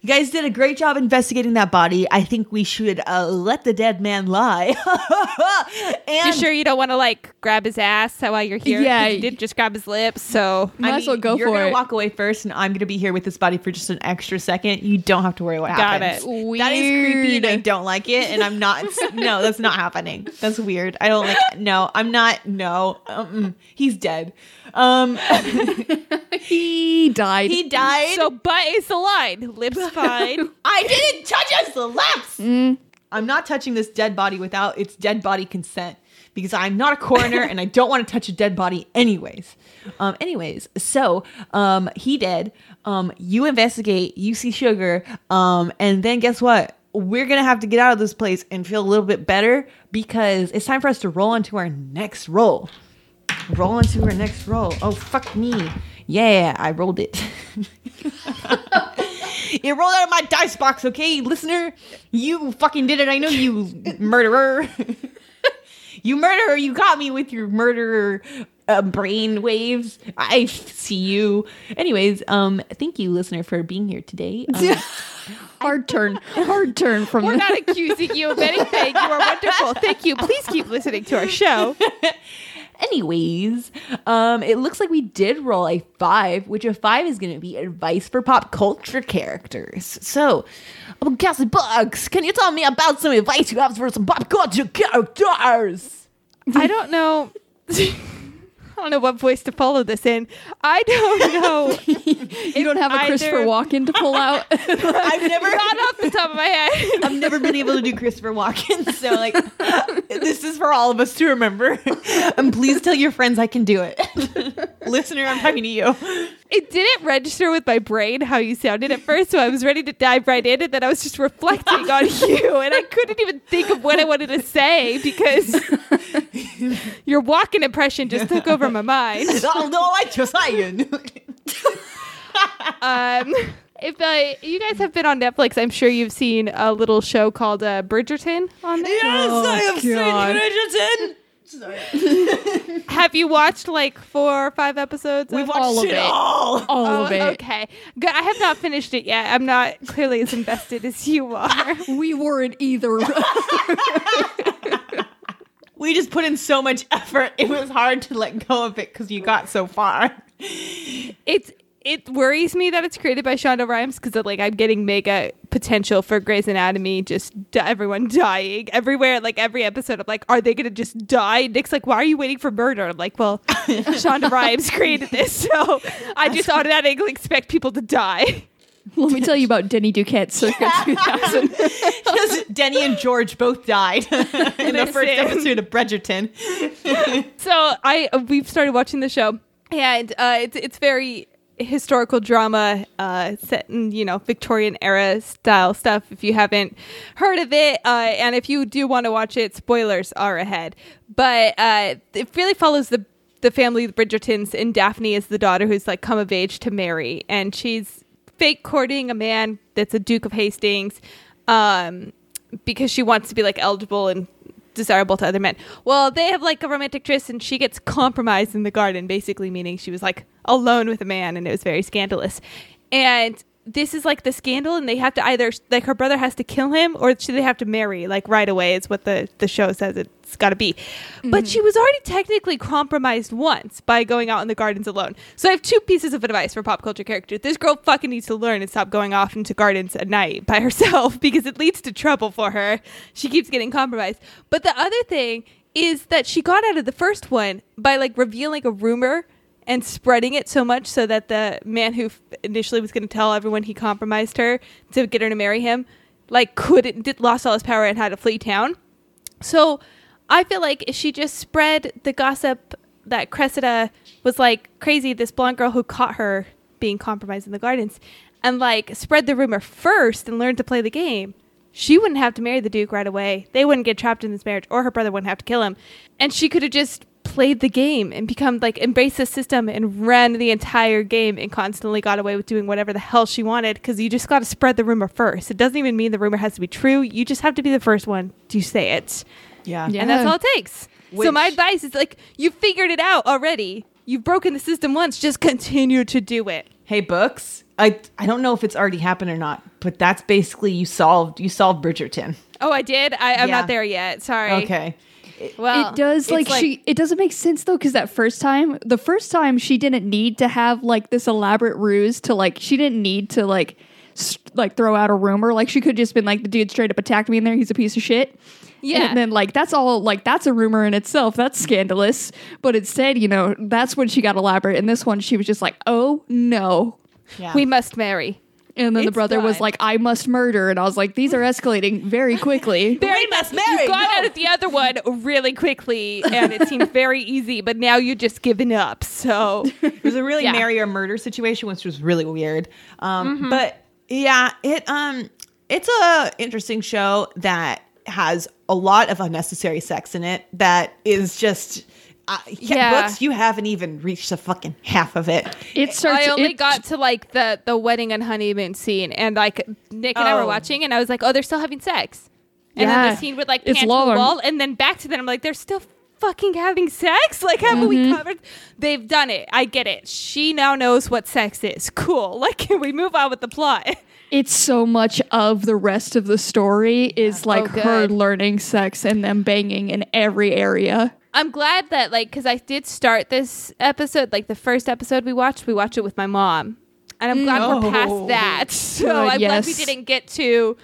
Speaker 1: You guys did a great job investigating that body. I think we should uh, let the dead man lie. and
Speaker 3: You sure you don't want to like grab his ass while you're here?
Speaker 2: Yeah.
Speaker 3: you did just grab his lips. So
Speaker 2: Might as well go
Speaker 1: you're
Speaker 2: for
Speaker 1: gonna
Speaker 2: it.
Speaker 1: walk away first, and I'm gonna be here with this body for just an extra second. You don't have to worry what
Speaker 3: Got
Speaker 1: happens.
Speaker 3: it.
Speaker 1: That is creepy, and I don't like it. And I'm not. no, that's not happening. That's weird. I don't like. No, I'm not. No, um, he's dead. Um,
Speaker 2: he died.
Speaker 1: he died.
Speaker 3: so butt is the line. Lips fine.
Speaker 1: I didn't touch his lips.
Speaker 2: Mm.
Speaker 1: I'm not touching this dead body without its dead body consent because I'm not a coroner and I don't want to touch a dead body anyways. Um, anyways, so um, he did. Um, you investigate. You see sugar. Um, and then guess what? We're gonna have to get out of this place and feel a little bit better because it's time for us to roll into our next roll. Roll into our next roll. Oh fuck me. Yeah, I rolled it. it rolled out of my dice box, okay, listener? You fucking did it. I know you murderer. you murderer, you got me with your murderer uh, brain waves. I see you. Anyways, um, thank you, listener, for being here today. Um,
Speaker 2: hard turn. Hard turn from
Speaker 3: We're not accusing you of anything. You are wonderful. Thank you. Please keep listening to our show.
Speaker 1: Anyways, um, it looks like we did roll a five, which a five is going to be advice for pop culture characters. So, um, Cassie Books, can you tell me about some advice you have for some pop culture characters?
Speaker 3: I don't know. I don't know what voice to follow this in. I don't know.
Speaker 2: you don't have a Christopher
Speaker 3: either-
Speaker 2: Walken to pull out.
Speaker 1: I've never,
Speaker 3: Not off the top of my head.
Speaker 1: I've never been able to do Christopher Walken, so like, this is for all of us to remember. And please tell your friends I can do it. Listener, I'm talking to you.
Speaker 3: It didn't register with my brain how you sounded at first, so I was ready to dive right in, and then I was just reflecting on you, and I couldn't even think of what I wanted to say because your Walken impression just took over my mind.
Speaker 1: Oh no, I just saying.
Speaker 3: Um, if uh, you guys have been on Netflix, I'm sure you've seen a little show called uh, Bridgerton on there.
Speaker 1: Yes,
Speaker 2: Oh,
Speaker 1: I have
Speaker 2: God.
Speaker 1: seen Bridgerton.
Speaker 3: Have you watched like four or five episodes?
Speaker 1: We've
Speaker 3: of-
Speaker 1: watched
Speaker 2: All of
Speaker 1: it
Speaker 2: it.
Speaker 1: all.
Speaker 2: All
Speaker 3: Oh,
Speaker 2: of it.
Speaker 3: okay. Good. I have not finished it yet. I'm not clearly as invested as you are.
Speaker 2: We weren't either.
Speaker 1: We just put in so much effort. It was hard to let go of it because you got so far.
Speaker 3: it's it worries me that it's created by Shonda Rhimes because like I'm getting mega potential for Grey's Anatomy, just di- everyone dying everywhere. Like every episode, I'm like, are they gonna just die? Nick's like, why are you waiting for murder? I'm like, well, Shonda Rhimes created this, so I just automatically expect people to die.
Speaker 2: Let me tell you about Denny Duquette circa 2000.
Speaker 1: Just Denny and George both died in the first episode of Bridgerton.
Speaker 3: so I we've started watching the show, and uh, it's it's very historical drama uh, set in you know Victorian era style stuff. If you haven't heard of it, uh, and if you do want to watch it, spoilers are ahead. But uh, it really follows the the family of Bridgertons, and Daphne is the daughter who's like come of age to marry, and she's fake courting a man that's a Duke of Hastings. Um, because she wants to be like eligible and desirable to other men. Well, they have like a romantic tryst and she gets compromised in the garden, basically meaning she was like alone with a man and it was very scandalous. And this is like the scandal and they have to either like her brother has to kill him or should they have to marry like right away is what the the show says it's got to be. But she mm. was already technically compromised once by going out in the gardens alone. So I have two pieces of advice for pop culture characters. This girl fucking needs to learn and stop going off into gardens at night by herself because it leads to trouble for her. She keeps getting compromised. But the other thing is that she got out of the first one by like revealing a rumor and spreading it so much so that the man who initially was going to tell everyone he compromised her to get her to marry him like couldn't did, lost all his power and had to flee town. So i feel like if she just spread the gossip that cressida was like crazy this blonde girl who caught her being compromised in the gardens and like spread the rumor first and learned to play the game she wouldn't have to marry the duke right away. They wouldn't get trapped in this marriage or her brother wouldn't have to kill him. And she could have just played the game and become like embraced the system and ran the entire game and constantly got away with doing whatever the hell she wanted because you just got to spread the rumor first. It doesn't even mean the rumor has to be true. You just have to be the first one to say it.
Speaker 1: Yeah.
Speaker 2: Yeah.
Speaker 3: And that's all it takes. so my advice is like you figured it out already. You've broken the system once. Just continue to do it.
Speaker 1: Hey, books. I I don't know if it's already happened or not, but that's basically you solved you solved Bridgerton.
Speaker 3: Oh, I did. I, I'm
Speaker 1: Yeah.
Speaker 3: not there yet. Sorry.
Speaker 1: Okay.
Speaker 3: Well,
Speaker 2: it does
Speaker 3: it's
Speaker 2: like, she it doesn't make sense though because that first time the first time she didn't need to have like this elaborate ruse to like she didn't need to like s- like throw out a rumor. Like she could just been like the dude straight up attacked me in there. He's a piece of shit.
Speaker 3: Yeah.
Speaker 2: and then like that's all like that's a rumor in itself. That's scandalous. But instead you know that's when she got elaborate. And this one she was just like oh no.
Speaker 1: Yeah.
Speaker 3: we must marry.
Speaker 2: And then the
Speaker 1: It's
Speaker 2: brother was
Speaker 1: done.
Speaker 2: like i must murder and i was like these are escalating very quickly
Speaker 3: Very
Speaker 1: must
Speaker 3: much.
Speaker 1: marry,
Speaker 3: You got
Speaker 1: no.
Speaker 3: out of the other one really quickly, and it seemed very easy. But now you're just giving up. So
Speaker 1: It was a really
Speaker 3: Yeah.
Speaker 1: marry or murder situation, which was really weird. Um, But yeah, it um, it's a interesting show that has a lot of unnecessary sex in it. That is just. Uh, yeah,
Speaker 3: Yeah.
Speaker 1: books you haven't even reached the fucking half of it.
Speaker 2: it starts
Speaker 3: I only
Speaker 2: it-
Speaker 3: got to like the the wedding and honeymoon scene, and like Nick and I were
Speaker 1: Oh.
Speaker 3: watching, and I was like, "Oh, they're still having sex." And then the scene with like
Speaker 2: It's
Speaker 3: pan to the
Speaker 2: long.
Speaker 3: wall, and then back to them. I'm like, "They're still fucking having sex? Like, haven't we covered? They've done it. I get it. She now knows what sex is. Cool. Like, can we move on with the plot?"
Speaker 2: it's so much of the rest of the story is like
Speaker 3: Oh,
Speaker 2: her learning sex and them banging in every area.
Speaker 3: I'm glad that like because I did start this episode, like the first episode we watched, we watched it with my mom, and I'm glad we're mm.
Speaker 1: Oh.
Speaker 3: past that. So
Speaker 2: Good,
Speaker 3: I'm glad we didn't get to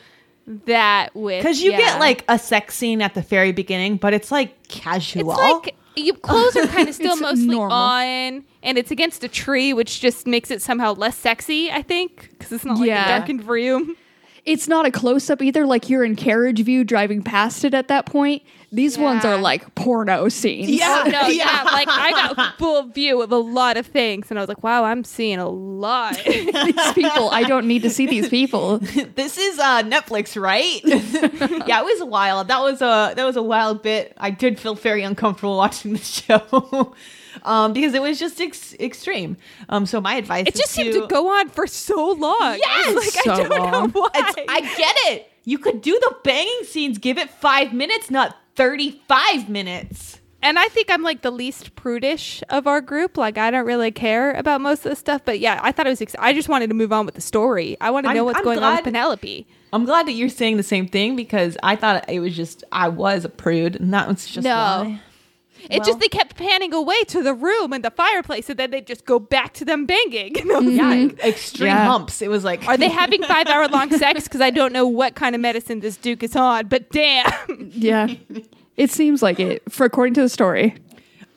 Speaker 3: that with
Speaker 1: Because you
Speaker 3: yeah.
Speaker 1: get like a sex scene at the very beginning, but it's like casual.
Speaker 3: It's like you clothes are kind of still mostly
Speaker 2: normal.
Speaker 3: on, and it's against a tree, which just makes it somehow less sexy. I think because it's not like
Speaker 2: Yeah.
Speaker 3: a darkened room.
Speaker 2: It's not a close up either, like you're in carriage view driving past it at that point. These ones are like porno scenes.
Speaker 1: Yeah.
Speaker 3: Oh no, yeah.
Speaker 1: Yeah.
Speaker 3: like I got full view of a lot of things, and I was like, wow, I'm seeing a lot.
Speaker 2: these people, I don't need to see these people.
Speaker 1: this is uh Netflix, right? yeah, it was wild. That was a that was a wild bit. I did feel very uncomfortable watching the show. Um, because it was just ex- extreme. Um, so my advice
Speaker 3: it just seemed to go on for so long. I
Speaker 1: Yes!
Speaker 3: like
Speaker 2: So
Speaker 3: I don't know
Speaker 2: long.
Speaker 3: why.
Speaker 1: It's, I get it. You could do the banging scenes. Give it five minutes, not thirty-five minutes.
Speaker 3: And I think I'm like the least prudish of our group. Like I don't really care about most of the stuff. But yeah, I thought it was. Ex- I just wanted to move on with the story. I want to
Speaker 1: I'm-
Speaker 3: know what's
Speaker 1: I'm
Speaker 3: going on with Penelope.
Speaker 1: I'm glad that you're saying the same thing because I thought it was just I was a prude, and that was just
Speaker 3: No.
Speaker 1: why.
Speaker 3: It
Speaker 1: Well-
Speaker 3: just they kept panning away to the room and the fireplace, and then they just go back to them banging. And I
Speaker 1: Yeah,
Speaker 3: like,
Speaker 1: extreme
Speaker 2: Yeah.
Speaker 1: humps. It was like,
Speaker 3: Are they having five hour long sex? Because I don't know what kind of medicine this Duke is on, but damn.
Speaker 2: Yeah. It seems like it, for according to the story.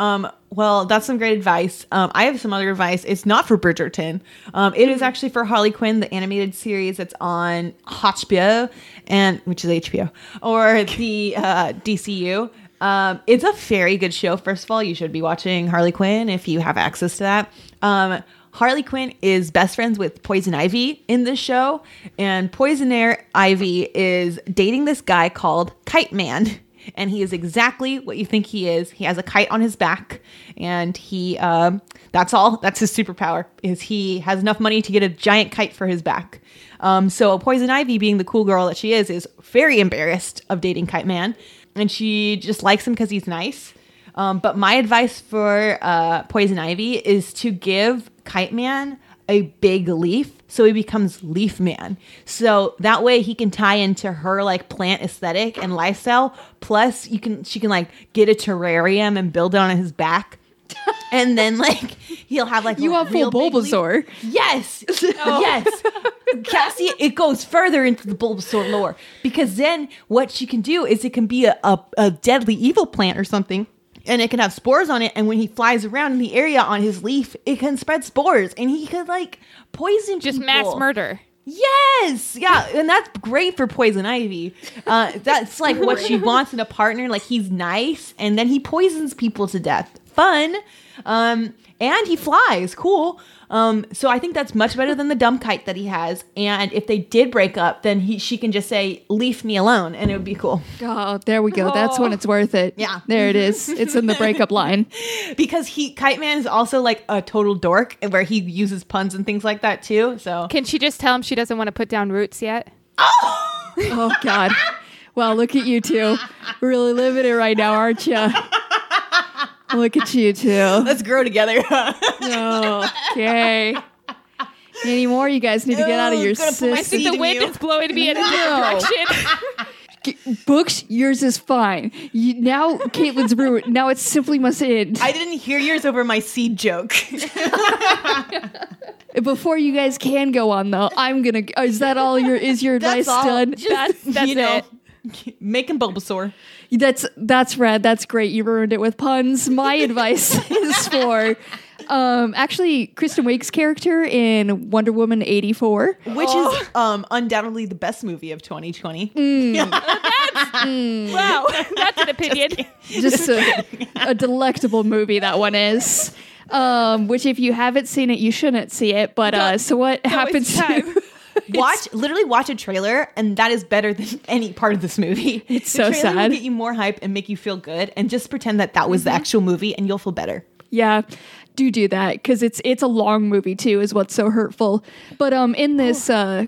Speaker 1: Um, well, that's some great advice. Um, I have some other advice. It's not for Bridgerton. Um, it is actually for Harley Quinn, the animated series that's on HBO, and which is HBO or the uh, DCU. Um, it's a very good show. First of all, you should be watching Harley Quinn if you have access to that. Um, Harley Quinn is best friends with Poison Ivy in this show, and Poisonaire Ivy is dating this guy called Kite Man and he is exactly what you think he is. He has a kite on his back, and he um, that's all. That's his superpower. Is he has enough money to get a giant kite for his back. Um, so Poison Ivy, being the cool girl that she is, is very embarrassed of dating Kite Man, and she just likes him because he's nice. Um, but my advice for uh, Poison Ivy is to give Kite Man a big leaf so he becomes leaf man. So that way he can tie into her like plant aesthetic and lifestyle. Plus you can she can like get a terrarium and build it on his back and then like he'll have like
Speaker 2: You have full
Speaker 1: real.
Speaker 2: Bulbasaur.
Speaker 1: Yes, yes. Cassie, it goes further into the Bulbasaur lore because then what she can do is it can be a, a, a deadly evil plant or something, and it can have spores on it. And when he flies around in the area on his leaf, it can spread spores, and he could like poison
Speaker 3: Just
Speaker 1: people.
Speaker 3: mass murder.
Speaker 1: Yes, yeah, and that's great for Poison Ivy. Uh, that's like what she wants in a partner. Like he's nice, and then he poisons people to death. Fun, um, and he flies. Cool. Um, so I think that's much better than the dumb kite that he has. And if they did break up, then he she can just say, "Leave me alone," and it would be cool.
Speaker 2: Oh, there we go. That's when it's worth it.
Speaker 1: Yeah.
Speaker 2: There it is. It's in the breakup line.
Speaker 1: Because he Kite Man is also like a total dork, where he uses puns and things like that too. So
Speaker 3: Can she just tell him she doesn't want to put down roots yet?
Speaker 2: Oh, God. Well, look at you two. Really living it right now, aren't you? Look at you two.
Speaker 1: Let's grow together. No.
Speaker 2: Okay. Any more? You guys need to get out of your
Speaker 1: gonna put my
Speaker 3: I think the wind
Speaker 1: you.
Speaker 3: is blowing me in a different direction.
Speaker 2: books. Yours is fine. You, now Caitlin's ruined. Now it simply must end.
Speaker 1: I didn't hear yours over my seed joke.
Speaker 2: Before you guys can go on though, I'm gonna. Is that all your? Is your advice
Speaker 1: all.
Speaker 2: done?
Speaker 1: Just,
Speaker 3: That's- that's
Speaker 1: you know,
Speaker 3: it.
Speaker 1: Making Bulbasaur.
Speaker 2: That's that's rad. That's great. You ruined it with puns. My advice is for um actually Kristen Wiig's character in Wonder Woman 84.
Speaker 1: Which is um undoubtedly the best movie of 2020.
Speaker 3: Wow, that's an opinion.
Speaker 2: Just a, a delectable movie that one is. Um, which if you haven't seen it, you shouldn't see it. But uh, so what happens?
Speaker 3: waste time.
Speaker 1: Watch literally watch a trailer, and that is better than any part of this movie.
Speaker 2: It's
Speaker 1: the
Speaker 2: so
Speaker 1: trailer
Speaker 2: sad.
Speaker 1: Will get you more hype and make you feel good, and just pretend that that was the actual movie, and you'll feel better.
Speaker 2: Yeah, do do that because it's it's a long movie too. Is what's so hurtful. But um, in this, uh,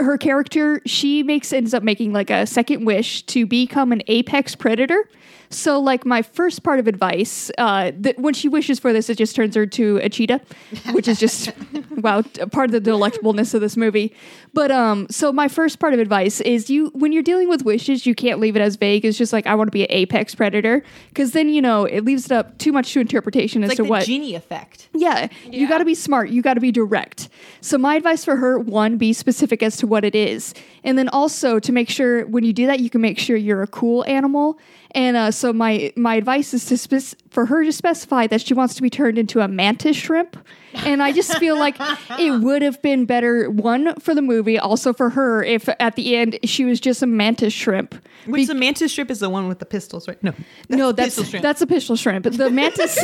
Speaker 2: her character she makes ends up making like a second wish to become an apex predator. So like my first part of advice, uh, that when she wishes for this, it just turns her to a cheetah, which is just wow, part of the delectableness of this movie. But um, so my first part of advice is you when you're dealing with wishes, you can't leave it as vague. It's just like I want to be an apex predator because then you know it leaves it up too much to interpretation as
Speaker 1: It's
Speaker 2: to
Speaker 1: like the
Speaker 2: what
Speaker 1: genie effect.
Speaker 2: yeah, you got to be smart. You got to be direct. So my advice for her: one, be specific as to what it is, and then also to make sure when you do that, you can make sure you're a cool animal. And uh, so my my advice is to spec- for her to specify that she wants to be turned into a mantis shrimp. And I just feel like it would have been better one for the movie, also for her, if at the end she was just a mantis shrimp.
Speaker 1: Which the mantis shrimp is the one with the pistols, right? No,
Speaker 2: no, that's
Speaker 1: pistol
Speaker 2: that's a pistol shrimp. The mantis,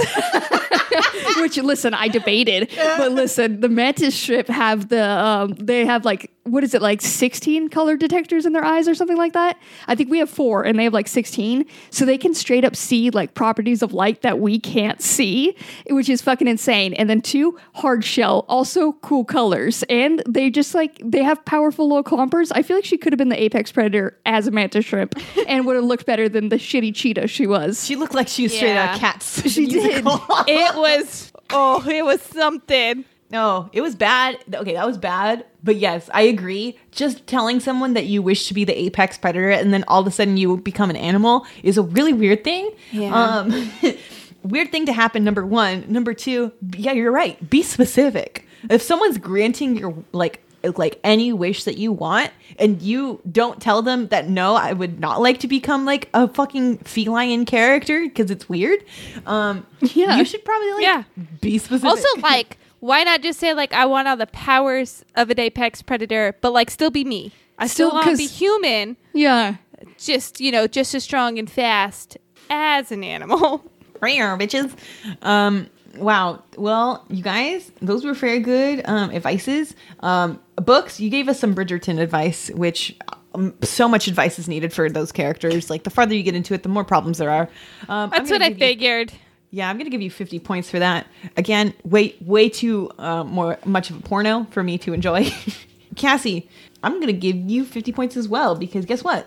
Speaker 2: which listen, I debated, but listen, the mantis shrimp have the um, they have like what is it like sixteen color detectors in their eyes or something like that. I think we have four, and they have like sixteen, so they can straight up see like properties of light that we can't see, which is fucking insane. And then two, hard shell, also cool colors, and they just like they have powerful little clumpers. I feel like she could have been the apex predator as a mantis shrimp, and would have looked better than the shitty cheetah she was.
Speaker 1: she looked like she was straight out of Cats.
Speaker 2: She did.
Speaker 3: It was oh, it was something.
Speaker 1: No, it was bad. Okay, that was bad. But yes, I agree. Just telling someone that you wish to be the apex predator and then all of a sudden you become an animal is a really weird thing.
Speaker 3: Yeah.
Speaker 1: Um, weird thing to happen, number one. Number two, yeah, you're right. Be specific. If someone's granting your, like, like any wish that you want and you don't tell them that no i would not like to become like a fucking feline character because it's weird um
Speaker 2: Yeah.
Speaker 1: you should probably like
Speaker 3: Yeah.
Speaker 1: be specific
Speaker 3: Also, like, why not just say like I want all the powers of an apex predator, but like still be me. I still,
Speaker 2: Still,
Speaker 3: want to be human,
Speaker 2: Yeah.
Speaker 3: just you know, just as strong and fast as an animal.
Speaker 1: Rare bitches. Um, wow. Well, you guys, those were very good um, advices. Um, books, you gave us some Bridgerton advice, which um, so much advice is needed for those characters. Like the farther you get into it, the more problems there are. Um,
Speaker 3: That's what I
Speaker 1: give you-
Speaker 3: figured.
Speaker 1: Yeah, I'm gonna give you 50 points for that. Again, way way too uh, more much of a porno for me to enjoy. Cassie, I'm gonna give you 50 points as well because guess what?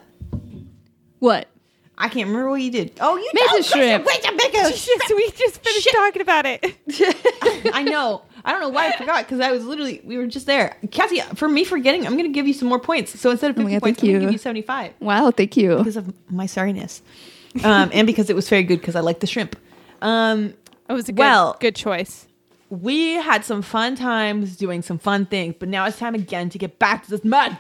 Speaker 2: What?
Speaker 1: I can't remember what you did. Oh, you
Speaker 2: Mantis
Speaker 1: oh,
Speaker 2: shrimp.
Speaker 1: Wait a minute.
Speaker 3: We just finished talking about it.
Speaker 1: I know. I don't know why I forgot because I was literally we were just there. Cassie, for me forgetting, I'm gonna give you some more points. So instead of
Speaker 2: Oh my
Speaker 1: 50
Speaker 2: God,
Speaker 1: points, I'm gonna
Speaker 2: you.
Speaker 1: give you 75
Speaker 2: Wow, thank you.
Speaker 1: because of my sorriness, um, and because it was very good because I like the shrimp. Um,
Speaker 3: It was a good,
Speaker 1: Well-
Speaker 3: good choice.
Speaker 1: we had some fun times doing some fun things, but now it's time again to get back to this mad.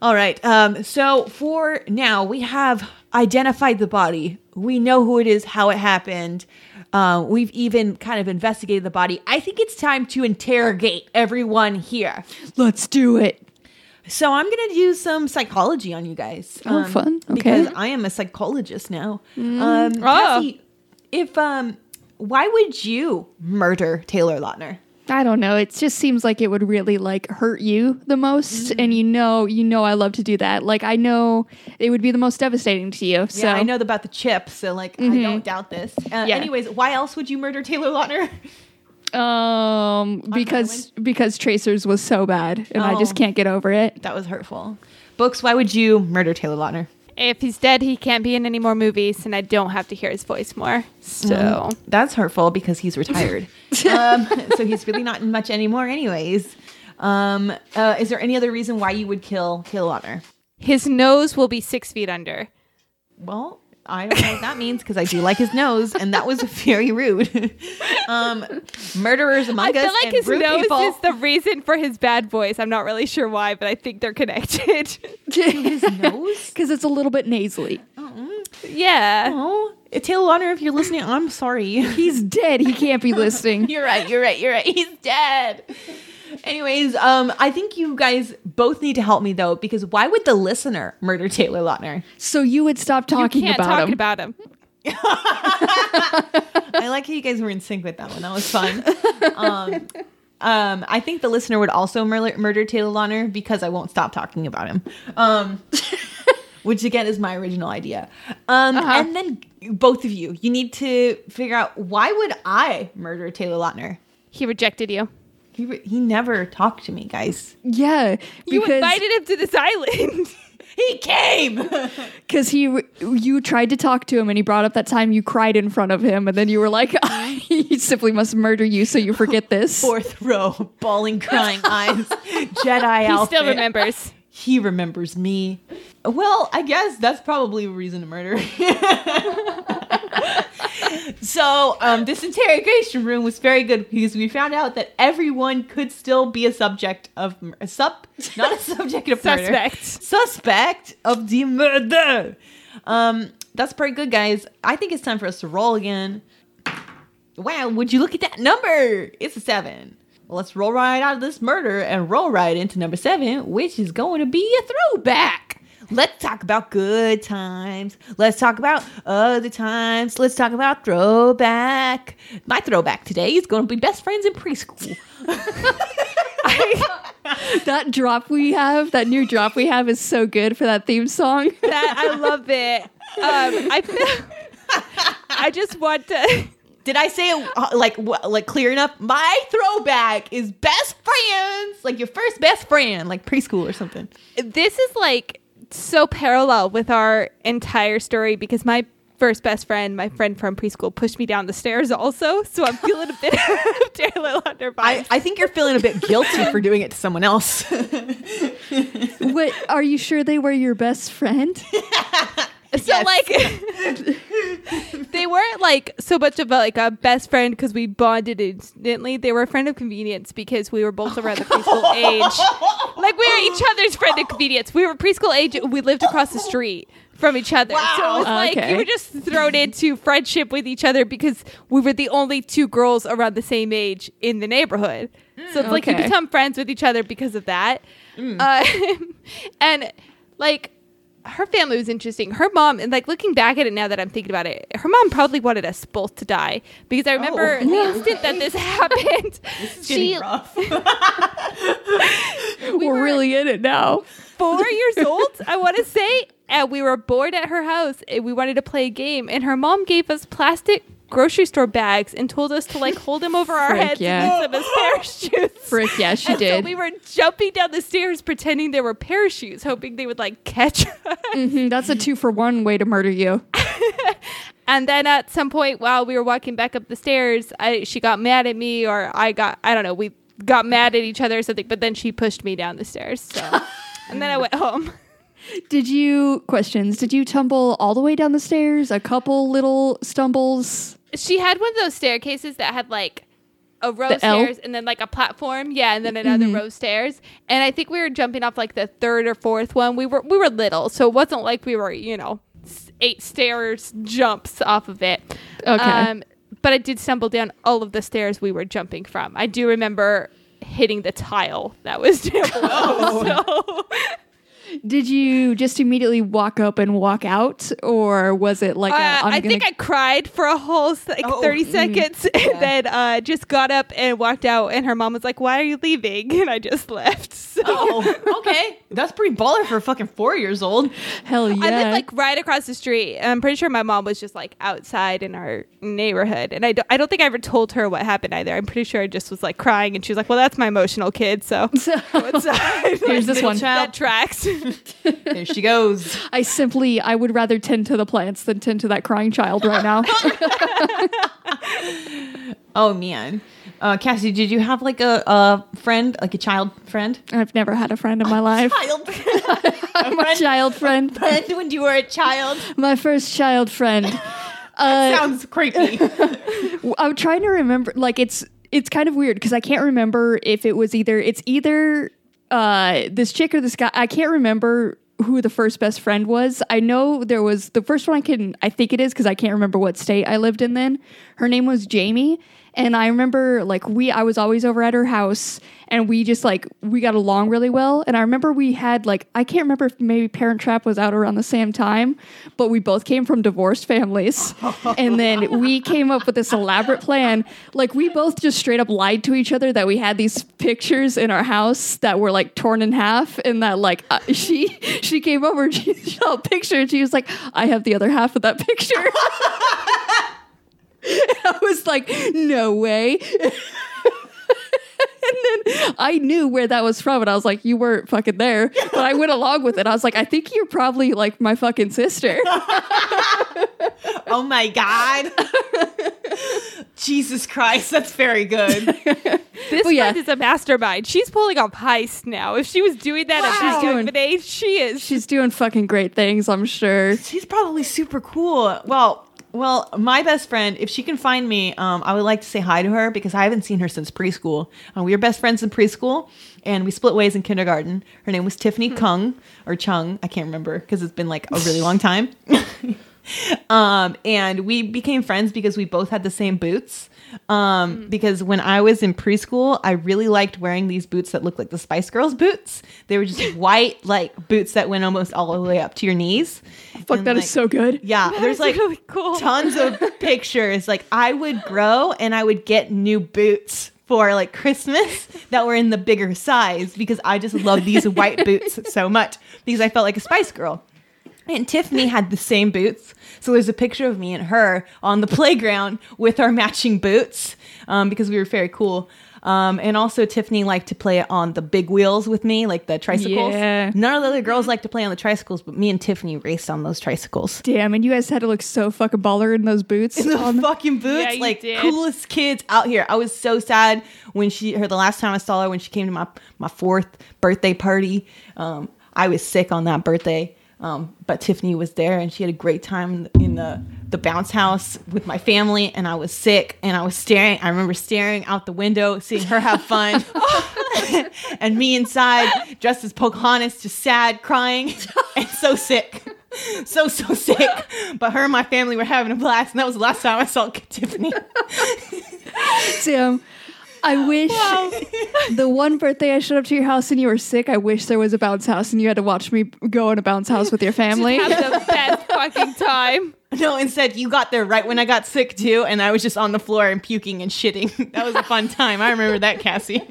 Speaker 1: All right. Um, so for now, we have identified the body. We know who it is, how it happened. Uh, we've even kind of investigated the body. I think it's time to interrogate everyone here.
Speaker 2: Let's do it.
Speaker 1: So I'm gonna do some psychology on you guys.
Speaker 2: Oh, fun. Okay.
Speaker 1: Because I am a psychologist now. Um,
Speaker 3: Oh.
Speaker 1: Cassie, if um, why would you murder Taylor Lautner?
Speaker 2: I don't know. It just seems like it would really like hurt you the most, and you know, you know, I love to do that. Like I know it would be the most devastating to you. So
Speaker 1: Yeah, I know about the chip, so like I don't doubt this. Uh,
Speaker 2: Yeah.
Speaker 1: Anyways, why else would you murder Taylor Lautner?
Speaker 2: Um, because because Tracers was so bad, and I just
Speaker 1: Oh.
Speaker 2: can't get over it.
Speaker 1: that was hurtful. Books, why would you murder Taylor Lautner?
Speaker 3: If he's dead, he can't be in any more movies, and I don't have to hear his voice more. So
Speaker 1: That's hurtful because he's retired. um, so he's really not in much anymore, anyways. Um, uh, is there any other reason why you would kill Taylor Lautner?
Speaker 3: his nose will be six feet under.
Speaker 1: Well, I don't know what that means because I do like his nose, and that was very rude. um, murderers among
Speaker 3: I
Speaker 1: us.
Speaker 3: I feel like his
Speaker 1: rude
Speaker 3: nose
Speaker 1: people.
Speaker 3: is the reason for his bad voice. I'm not really sure why, but I think they're connected.
Speaker 1: his nose.
Speaker 2: Because it's a little bit nasally.
Speaker 3: yeah.
Speaker 1: Oh, Taylor Lautner, if you're listening, I'm sorry.
Speaker 2: He's dead. He can't be listening.
Speaker 1: You're right. You're right. You're right. He's dead. Anyways, um, I think you guys both need to help me though, because why would the listener murder Taylor Lautner?
Speaker 2: So you would stop talking you
Speaker 3: Can't
Speaker 2: about
Speaker 3: talk
Speaker 2: him.
Speaker 3: about him.
Speaker 1: I like how you guys were in sync with that one. That was fun. Um, um, I think the listener would also murder, murder Taylor Lautner because I won't stop talking about him. Um, which again is my original idea. Um,
Speaker 3: Uh-huh.
Speaker 1: And then both of you, you need to figure out why would I murder Taylor Lautner?
Speaker 3: He rejected you.
Speaker 1: He, re- he never talked to me, guys.
Speaker 2: yeah,
Speaker 3: You invited him to this island.
Speaker 1: He came.
Speaker 2: because he you tried to talk to him and he brought up that time you cried in front of him and then you were like he simply must murder you so you forget this.
Speaker 1: Fourth row, bawling, crying eyes, Jedi
Speaker 3: he
Speaker 1: outfit.
Speaker 3: still remembers.
Speaker 1: He remembers me. Well, I guess that's probably a reason to murder. so, um, this interrogation room was very good because we found out that everyone could still be a subject of a sub, not a subject of murder.
Speaker 3: Suspect.
Speaker 1: Suspect of the murder. Um, that's pretty good, guys. I think it's time for us to roll again. Wow, would you look at that number? It's a seven. Well, let's roll right out of this murder and roll right into number seven, which is going to be a throwback. Let's talk about good times. Let's talk about other times. Let's talk about throwback. My throwback today is going to be best friends in preschool.
Speaker 2: I, that drop we have, that new drop we have is so good for that theme song.
Speaker 3: That I love it. Um, I I just want to.
Speaker 1: Did I say it uh, like like clear enough? My throwback is best friends, like your first best friend, like preschool or something.
Speaker 3: This is like so parallel with our entire story because my first best friend, my friend from preschool, pushed me down the stairs also. So I'm feeling a bit of Taylor Lautner
Speaker 1: I. I think you're feeling a bit guilty for doing it to someone else.
Speaker 2: what are you sure they were your best friend?
Speaker 3: So like they weren't like so much of a, like a best friend because we bonded instantly. They were a friend of convenience because we were both around the preschool age. Like we were each other's friend of convenience. We were preschool age. We lived across the street from each other. So it was like
Speaker 2: Okay.
Speaker 3: you were just thrown into friendship with each other because we were the only two girls around the same age in the neighborhood. So it's like you become friends with each other because of that. Uh, and like her family was interesting. Her mom, and like looking back at it now that I'm thinking about it, her mom probably wanted us both to die because I remember
Speaker 1: Oh.
Speaker 3: the instant that this happened, she
Speaker 1: rough.
Speaker 2: we're really in it now.
Speaker 3: four years old, I want to say, and we were bored at her house and we wanted to play a game, and her mom gave us plastic grocery store bags and told us to like hold them over our
Speaker 2: Frick,
Speaker 3: heads
Speaker 2: yeah.
Speaker 3: and use them as parachutes.
Speaker 2: Frick, yeah, she
Speaker 3: and
Speaker 2: did.
Speaker 3: So we were jumping down the stairs pretending they were parachutes, hoping they would like catch us.
Speaker 2: Mhm, that's a two for one way to murder you.
Speaker 3: And then at some point while we were walking back up the stairs, I she got mad at me or I got I don't know, we got mad at each other or something, but then she pushed me down the stairs. So and then I went home.
Speaker 2: Did you questions? Did you tumble all the way down the stairs? A couple little stumbles.
Speaker 3: She had one of those staircases that had like a row of
Speaker 2: The L? Mm-hmm.
Speaker 3: stairs and then like a platform, yeah, and then another row of stairs. And I think we were jumping off like the third or fourth one. We were we were little, so it wasn't like we were, you know, eight stairs jumps off of it.
Speaker 2: Okay.
Speaker 3: Um, but I did stumble down all of the stairs we were jumping from. I do remember hitting the tile that was down below. so
Speaker 2: Did you just immediately walk up and walk out, or was it like
Speaker 3: Uh,
Speaker 2: I'm
Speaker 3: I think I cried for a whole like
Speaker 1: Oh,
Speaker 3: 30
Speaker 1: mm,
Speaker 3: seconds and then uh, just got up and walked out. And her mom was like, Why are you leaving? And I just left. So
Speaker 1: oh, okay. That's pretty baller for fucking four years old.
Speaker 2: hell yeah.
Speaker 3: I live like right across the street. I'm pretty sure my mom was just like outside in our neighborhood. And I don't, I don't think I ever told her what happened either. I'm pretty sure I just was like crying. And she was like, Well, that's my emotional kid. So
Speaker 2: So-
Speaker 3: what's that?
Speaker 2: Here's this one.
Speaker 3: That tracks.
Speaker 1: there she goes.
Speaker 2: I simply, I would rather tend to the plants than tend to that crying child right now.
Speaker 1: Oh man, uh, Cassie, did you have like a, a friend, like a child friend?
Speaker 2: I've never had a friend in my life.
Speaker 1: Child,
Speaker 2: I'm a child friend.
Speaker 1: friend when you were a child.
Speaker 2: My first child friend. Uh,
Speaker 1: Sounds creepy.
Speaker 2: I'm trying to remember. Like it's it's kind of weird because I can't remember if it was either it's either uh, this chick or this guy. I can't remember who the first best friend was. I know there was the first one. I can I think it is because I can't remember what state I lived in then. Her name was Jamie. And I remember like we I was always over at her house and we just like we got along really well. And I remember we had like I can't remember if maybe Parent Trap was out around the same time, but we both came from divorced families. and then we came up with this elaborate plan. Like we both just straight up lied to each other that we had these pictures in our house that were like torn in half and that like uh, she she came over and she saw a picture and she was like I have the other half of that picture. I was like, no way. and then I knew where that was from, and I was like, you weren't fucking there. But I went along with it. I was like, I think you're probably like my fucking sister.
Speaker 1: oh my god. Jesus Christ, that's very good.
Speaker 3: This
Speaker 2: Well, yeah.
Speaker 3: friend is a mastermind. She's pulling off heist now. If she was doing that
Speaker 1: Wow.
Speaker 3: at
Speaker 1: She's
Speaker 3: this
Speaker 2: doing-
Speaker 3: of age, she is.
Speaker 2: She's doing fucking great things, I'm sure.
Speaker 1: She's probably super cool. Well, well, my best friend, if she can find me, um, I would like to say hi to her because I haven't seen her since preschool. Uh, we were best friends in preschool, and we split ways in kindergarten. Her name was Tiffany Kung or Chung. I can't remember because it's been like a really long time. um, and we became friends because we both had the same boots. Um, because when I was in preschool, I really liked wearing these boots that looked like the Spice Girls boots. They were just white, like boots that went almost all the way up to your knees.
Speaker 2: Fuck,
Speaker 1: And,
Speaker 2: that is
Speaker 1: like,
Speaker 2: so good.
Speaker 1: Yeah, there's like
Speaker 3: really cool.
Speaker 1: tons of pictures. Like I would grow and I would get new boots for like Christmas that were in the bigger size because I just love these white boots so much because I felt like a Spice Girl. And Tiffany had the same boots. So there's a picture of me and her on the playground with our matching boots um, because we were very cool. Um, and also, Tiffany liked to play on the big wheels with me, like the tricycles.
Speaker 2: Yeah.
Speaker 1: None of the other girls liked to play on the tricycles, but me and Tiffany raced on those tricycles.
Speaker 2: Damn, and you guys had to look so fucking baller in those boots.
Speaker 1: the
Speaker 2: On-
Speaker 1: fucking boots,
Speaker 3: Yeah,
Speaker 1: like
Speaker 3: did.
Speaker 1: coolest kids out here. I was so sad when she her the last time I saw her when she came to my my fourth birthday party. Um, I was sick on that birthday, um, but Tiffany was there and she had a great time in the, in the bounce house with my family. And I was sick and I was staring. I remember staring out the window, seeing her have fun, and me inside dressed as Pocahontas, just sad, crying, and so sick. So so sick, but her and my family were having a blast, and that was the last time I saw Tiffany.
Speaker 2: Damn. I wish the one birthday I showed up to your house and you were sick. I wish there was a bounce house and you had to watch me go in a bounce house with your family.
Speaker 3: Have the best fucking time.
Speaker 1: No, instead you got there right when I got sick too, and I was just on the floor and puking and shitting. That was a fun time. I remember that, Cassie.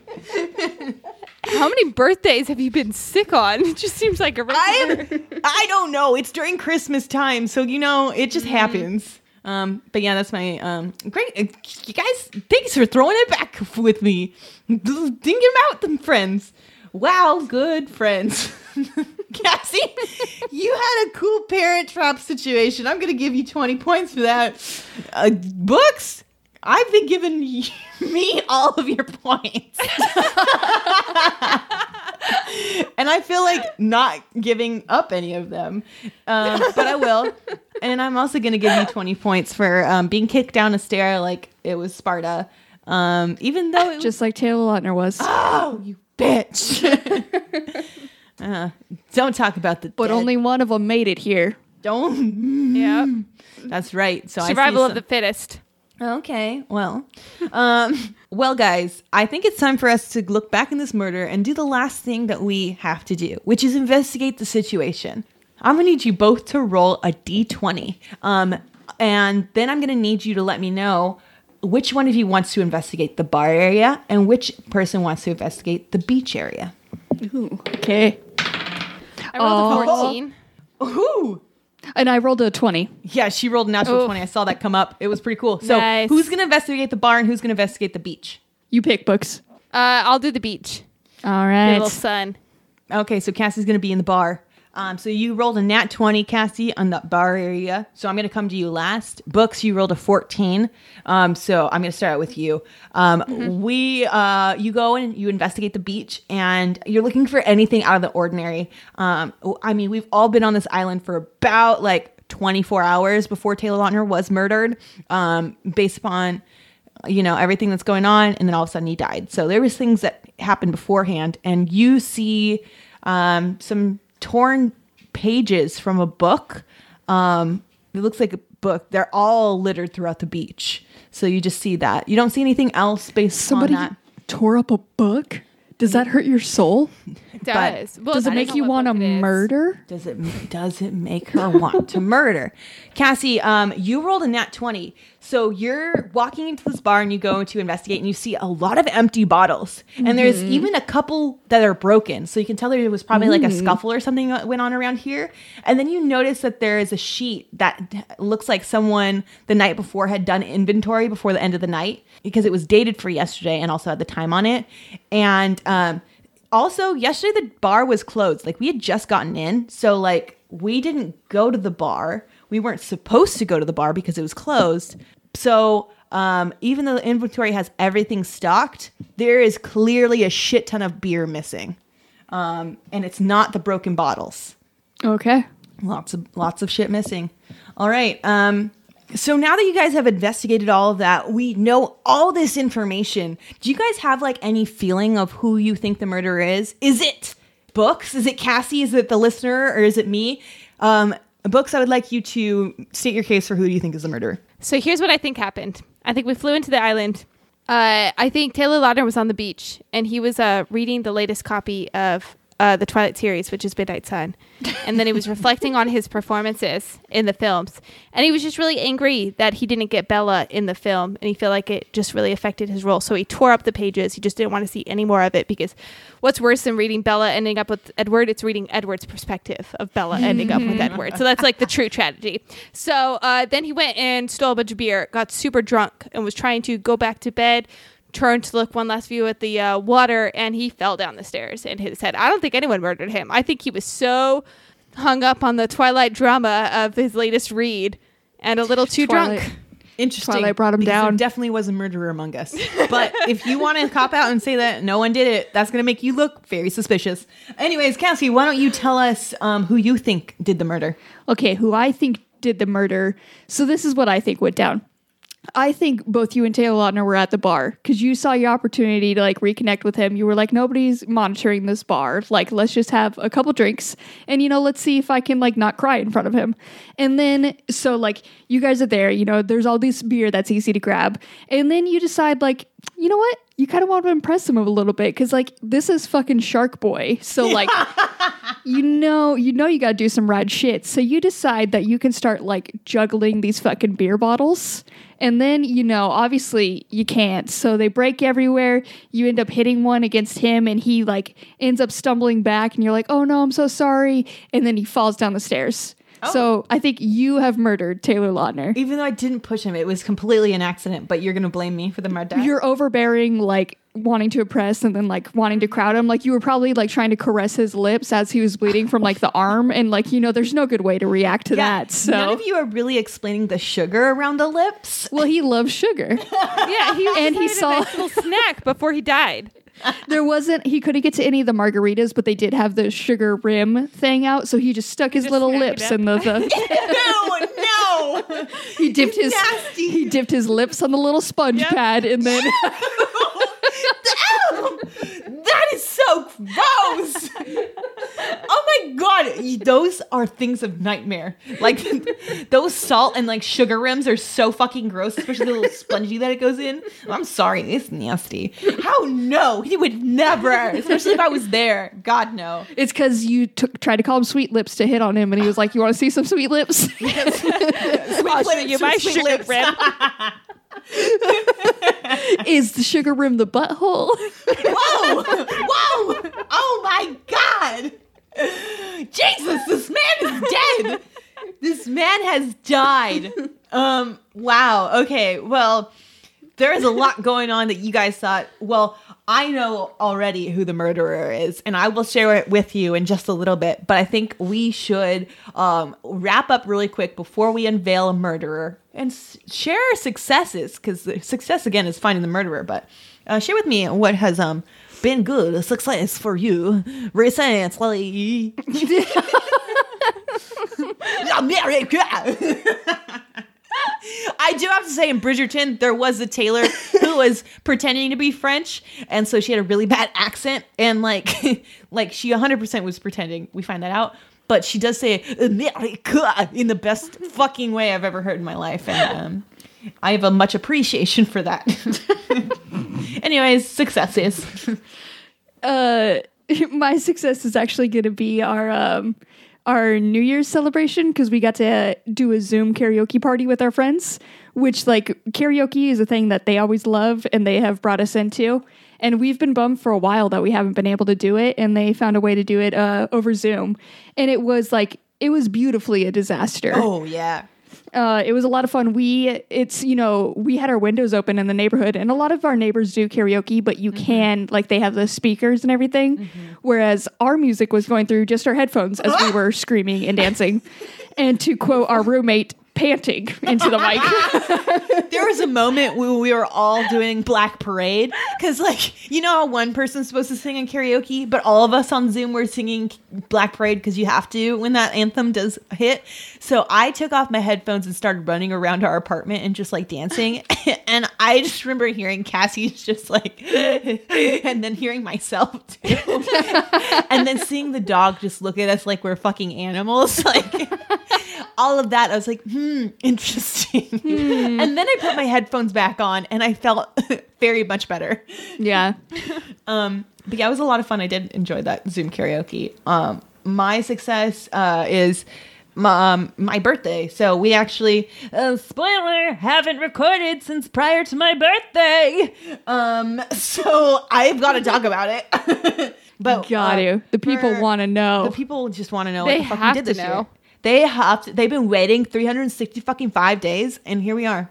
Speaker 3: How many birthdays have you been sick on? It just seems like a regular.
Speaker 1: I I don't know. It's during Christmas time, so you know it just mm-hmm. happens. Um, but yeah, that's my um great. uh, You guys, thanks for throwing it back with me. Thinking about them friends. Wow, good friends. Cassie, you had a cool parent trap situation. I'm gonna give you 20 points for that. Uh, books, I've been giving me all of your points. and I feel like not giving up any of them, um, but I will. And I'm also going to give you 20 points for um, being kicked down a stair like it was Sparta, um, even though it was
Speaker 2: Just like Taylor Lautner was.
Speaker 1: oh you bitch. uh, don't talk about the
Speaker 2: but
Speaker 1: dead.
Speaker 2: only one of them made it here.
Speaker 1: don't.
Speaker 3: yeah.
Speaker 1: That's right. So I see
Speaker 3: Survival of
Speaker 1: some-
Speaker 3: the fittest.
Speaker 1: Okay, well, um, well, guys, I think it's time for us to look back in this murder and do the last thing that we have to do, which is investigate the situation. I'm gonna need you both to roll a d20, um, and then I'm gonna need you to let me know which one of you wants to investigate the bar area and which person wants to investigate the beach area.
Speaker 2: Ooh, okay.
Speaker 3: I rolled a
Speaker 2: Oh.
Speaker 3: 14.
Speaker 1: Ooh.
Speaker 2: And I rolled a 20.
Speaker 1: Yeah, she rolled a natural
Speaker 3: Oof.
Speaker 1: 20. I saw that come up. It was pretty cool. So,
Speaker 3: Nice.
Speaker 1: who's gonna investigate the bar and who's gonna investigate the beach?
Speaker 2: You pick books.
Speaker 3: Uh, I'll do the beach.
Speaker 2: All right.
Speaker 3: Get little sun.
Speaker 1: Okay, so Cassie's gonna be in the bar. Um, so you rolled a nat 20, Cassie, on the bar area. So I'm gonna come to you last. Books, you rolled a 14. Um, so I'm gonna start out with you. Um, we uh, you go and you investigate the beach and you're looking for anything out of the ordinary. Um, I mean, we've all been on this island for about like 24 hours before Taylor Lautner was murdered, um, based upon you know everything that's going on and then all of a sudden he died so there was things that happened beforehand and you see um, some torn pages from a book um, it looks like a book they're all littered throughout the beach so you just see that you don't see anything else based
Speaker 2: Somebody
Speaker 1: on that
Speaker 2: tore up a book. Does that hurt your soul?
Speaker 3: It does. Well,
Speaker 2: Does it make you want to
Speaker 3: book it is.
Speaker 2: murder?
Speaker 1: does it does it make her want to murder cassie um you rolled a nat 20 so you're walking into this bar and you go to investigate and you see a lot of empty bottles. And there's even a couple that are broken. So you can tell there was probably like a scuffle or something that went on around here. And then you notice that there is a sheet that looks like someone the night before had done inventory before the end of the night because it was dated for yesterday and also had the time on it. And um also yesterday the bar was closed. Like we had just gotten in. So like we didn't go to the bar. We weren't supposed to go to the bar because it was closed so um, even though the inventory has everything stocked there is clearly a shit ton of beer missing. Um, and it's not the broken bottles.
Speaker 2: Okay.
Speaker 1: lots of lots of shit missing. All right um so now that you guys have investigated all of that we know all this information. Do you guys have like any feeling of who you think the murderer is? Is it books? Is it cassie? Is it the listener? Or is it me? Um books i would like you to state your case for who do you think is the murderer
Speaker 3: So here's what I think happened. I think we flew into the island. Uh, I think Taylor Lautner was on the beach and he was uh, reading the latest copy of uh, the Twilight series, which is Midnight Sun, and then he was reflecting on his performances in the films, and he was just really angry that he didn't get Bella in the film, and he felt like it just really affected his role. So he tore up the pages. He just didn't want to see any more of it because what's worse than reading Bella ending up with Edward? It's reading Edward's perspective of Bella ending up with Edward. So that's like the true tragedy. So uh, then he went and stole a bunch of beer, got super drunk, and was trying to go back to bed. Turned to look one last view at the uh, water, and he fell down the stairs and hit his head. I don't think anyone murdered him. I think he was so hung up on the Twilight drama of his latest read and a little too
Speaker 2: Twilight.
Speaker 3: drunk.
Speaker 1: Interesting.
Speaker 2: Twilight brought him down.
Speaker 1: There definitely was a murderer among us. But if you want to cop out and say that no one did it, that's going to make you look very suspicious. Anyways, Cassie, why don't you tell us um, who you think did the murder?
Speaker 2: Okay, who I think did the murder. So this is what I think went down. I think both you and Taylor Lautner were at the bar because you saw your opportunity to like reconnect with him. You were like, nobody's monitoring this bar. Like, let's just have a couple drinks and, you know, let's see if I can like not cry in front of him. And then, so like, you guys are there, you know, there's all this beer that's easy to grab. And then you decide, like, you know what? You kind of want to impress him a little bit because, like, this is fucking Shark Boy. So, like, you know, you know, you got to do some rad shit. So you decide that you can start like juggling these fucking beer bottles. And then, you know, obviously you can't. So they break everywhere. You end up hitting one against him and he like ends up stumbling back and you're like, oh no, I'm so sorry. And then he falls down the stairs. Oh. So I think you have murdered Taylor Lautner.
Speaker 1: Even though I didn't push him, it was completely an accident, but you're going to blame me for the murder?
Speaker 2: You're overbearing, like wanting to oppress and then like wanting to crowd him. Like you were probably like trying to caress his lips as he was bleeding from like the arm. And like, you know, there's no good way to react to that. So,
Speaker 1: None of you are really explaining the sugar around the lips.
Speaker 2: well, he loves sugar.
Speaker 3: Yeah, he
Speaker 2: And he saw-
Speaker 3: a nice little snack before he died.
Speaker 2: There wasn't, he couldn't get to any of the margaritas, but they did have the sugar rim thing out. So he just stuck his
Speaker 3: just
Speaker 2: little lips in the, the
Speaker 1: no, no.
Speaker 2: he dipped his,
Speaker 1: Nasty.
Speaker 2: he dipped his lips on the little sponge pad and then.
Speaker 1: that is so gross. oh my god, those are things of nightmare. Like those salt and like sugar rims are so fucking gross, especially the little spongy that it goes in. I'm sorry, it's nasty. How no? He would never, especially if I was there. God no.
Speaker 2: It's because you took tried to call him sweet lips to hit on him, and he was like, "You want to see some sweet lips?"
Speaker 3: I'll show you my
Speaker 1: Sweet
Speaker 3: sugar
Speaker 1: lips.
Speaker 3: rim.
Speaker 2: Is the sugar rim the butthole?
Speaker 1: Whoa! Whoa! Oh my god! Jesus, this man is dead. This man has died. Um. Wow. Okay. Well, there is a lot going on that you guys thought. Well, I know already who the murderer is, and I will share it with you in just a little bit. But I think we should um, wrap up really quick before we unveil a murderer and s- share our successes, because success again is finding the murderer. But uh, share with me what has um been good a success for you recently. America. I do have to say, in Bridgerton, there was a tailor who was pretending to be French, and so she had a really bad accent, and like, like she 100% was pretending. We find that out, but she does say America in the best fucking way I've ever heard in my life, and um, I have a much appreciation for that. Anyways, successes.
Speaker 2: uh my success is actually going to be our um our New Year's celebration because we got to do a Zoom karaoke party with our friends, which like karaoke is a thing that they always love and they have brought us into. And we've been bummed for a while that we haven't been able to do it, and they found a way to do it uh, over Zoom, and it was like it was beautifully a disaster.
Speaker 1: Oh yeah.
Speaker 2: Uh, it was a lot of fun. We, it's, you know, we had our windows open in the neighborhood, and a lot of our neighbors do karaoke, but you can, like, they have the speakers and everything. Whereas our music was going through just our headphones as we were screaming and dancing. And to quote our roommate, panting into the mic.
Speaker 1: there was a moment when we were all doing Black Parade because, like, you know how one person's supposed to sing in karaoke, but all of us on Zoom were singing Black Parade because you have to when that anthem does hit. So I took off my headphones and started running around our apartment and just like dancing. and I just remember hearing Cassie's just like, and then hearing myself too, and then seeing the dog just look at us like we're fucking animals, like. All of that, I was like, hmm, interesting. And then I put my headphones back on and I felt very much better.
Speaker 2: yeah.
Speaker 1: Um, but yeah, it was a lot of fun. I did enjoy that Zoom karaoke. Um, my success uh, is my, um, my birthday. So we actually, uh, spoiler, haven't recorded since prior to my birthday. Um, so I've got to talk about it. but
Speaker 2: Got
Speaker 1: uh,
Speaker 2: to. The people want to know.
Speaker 1: The people just want to know
Speaker 3: They
Speaker 1: what the fuck
Speaker 3: have
Speaker 1: we did
Speaker 3: to
Speaker 1: this
Speaker 3: know.
Speaker 1: year. They have to, they've been waiting 360 fucking five days, and here we are.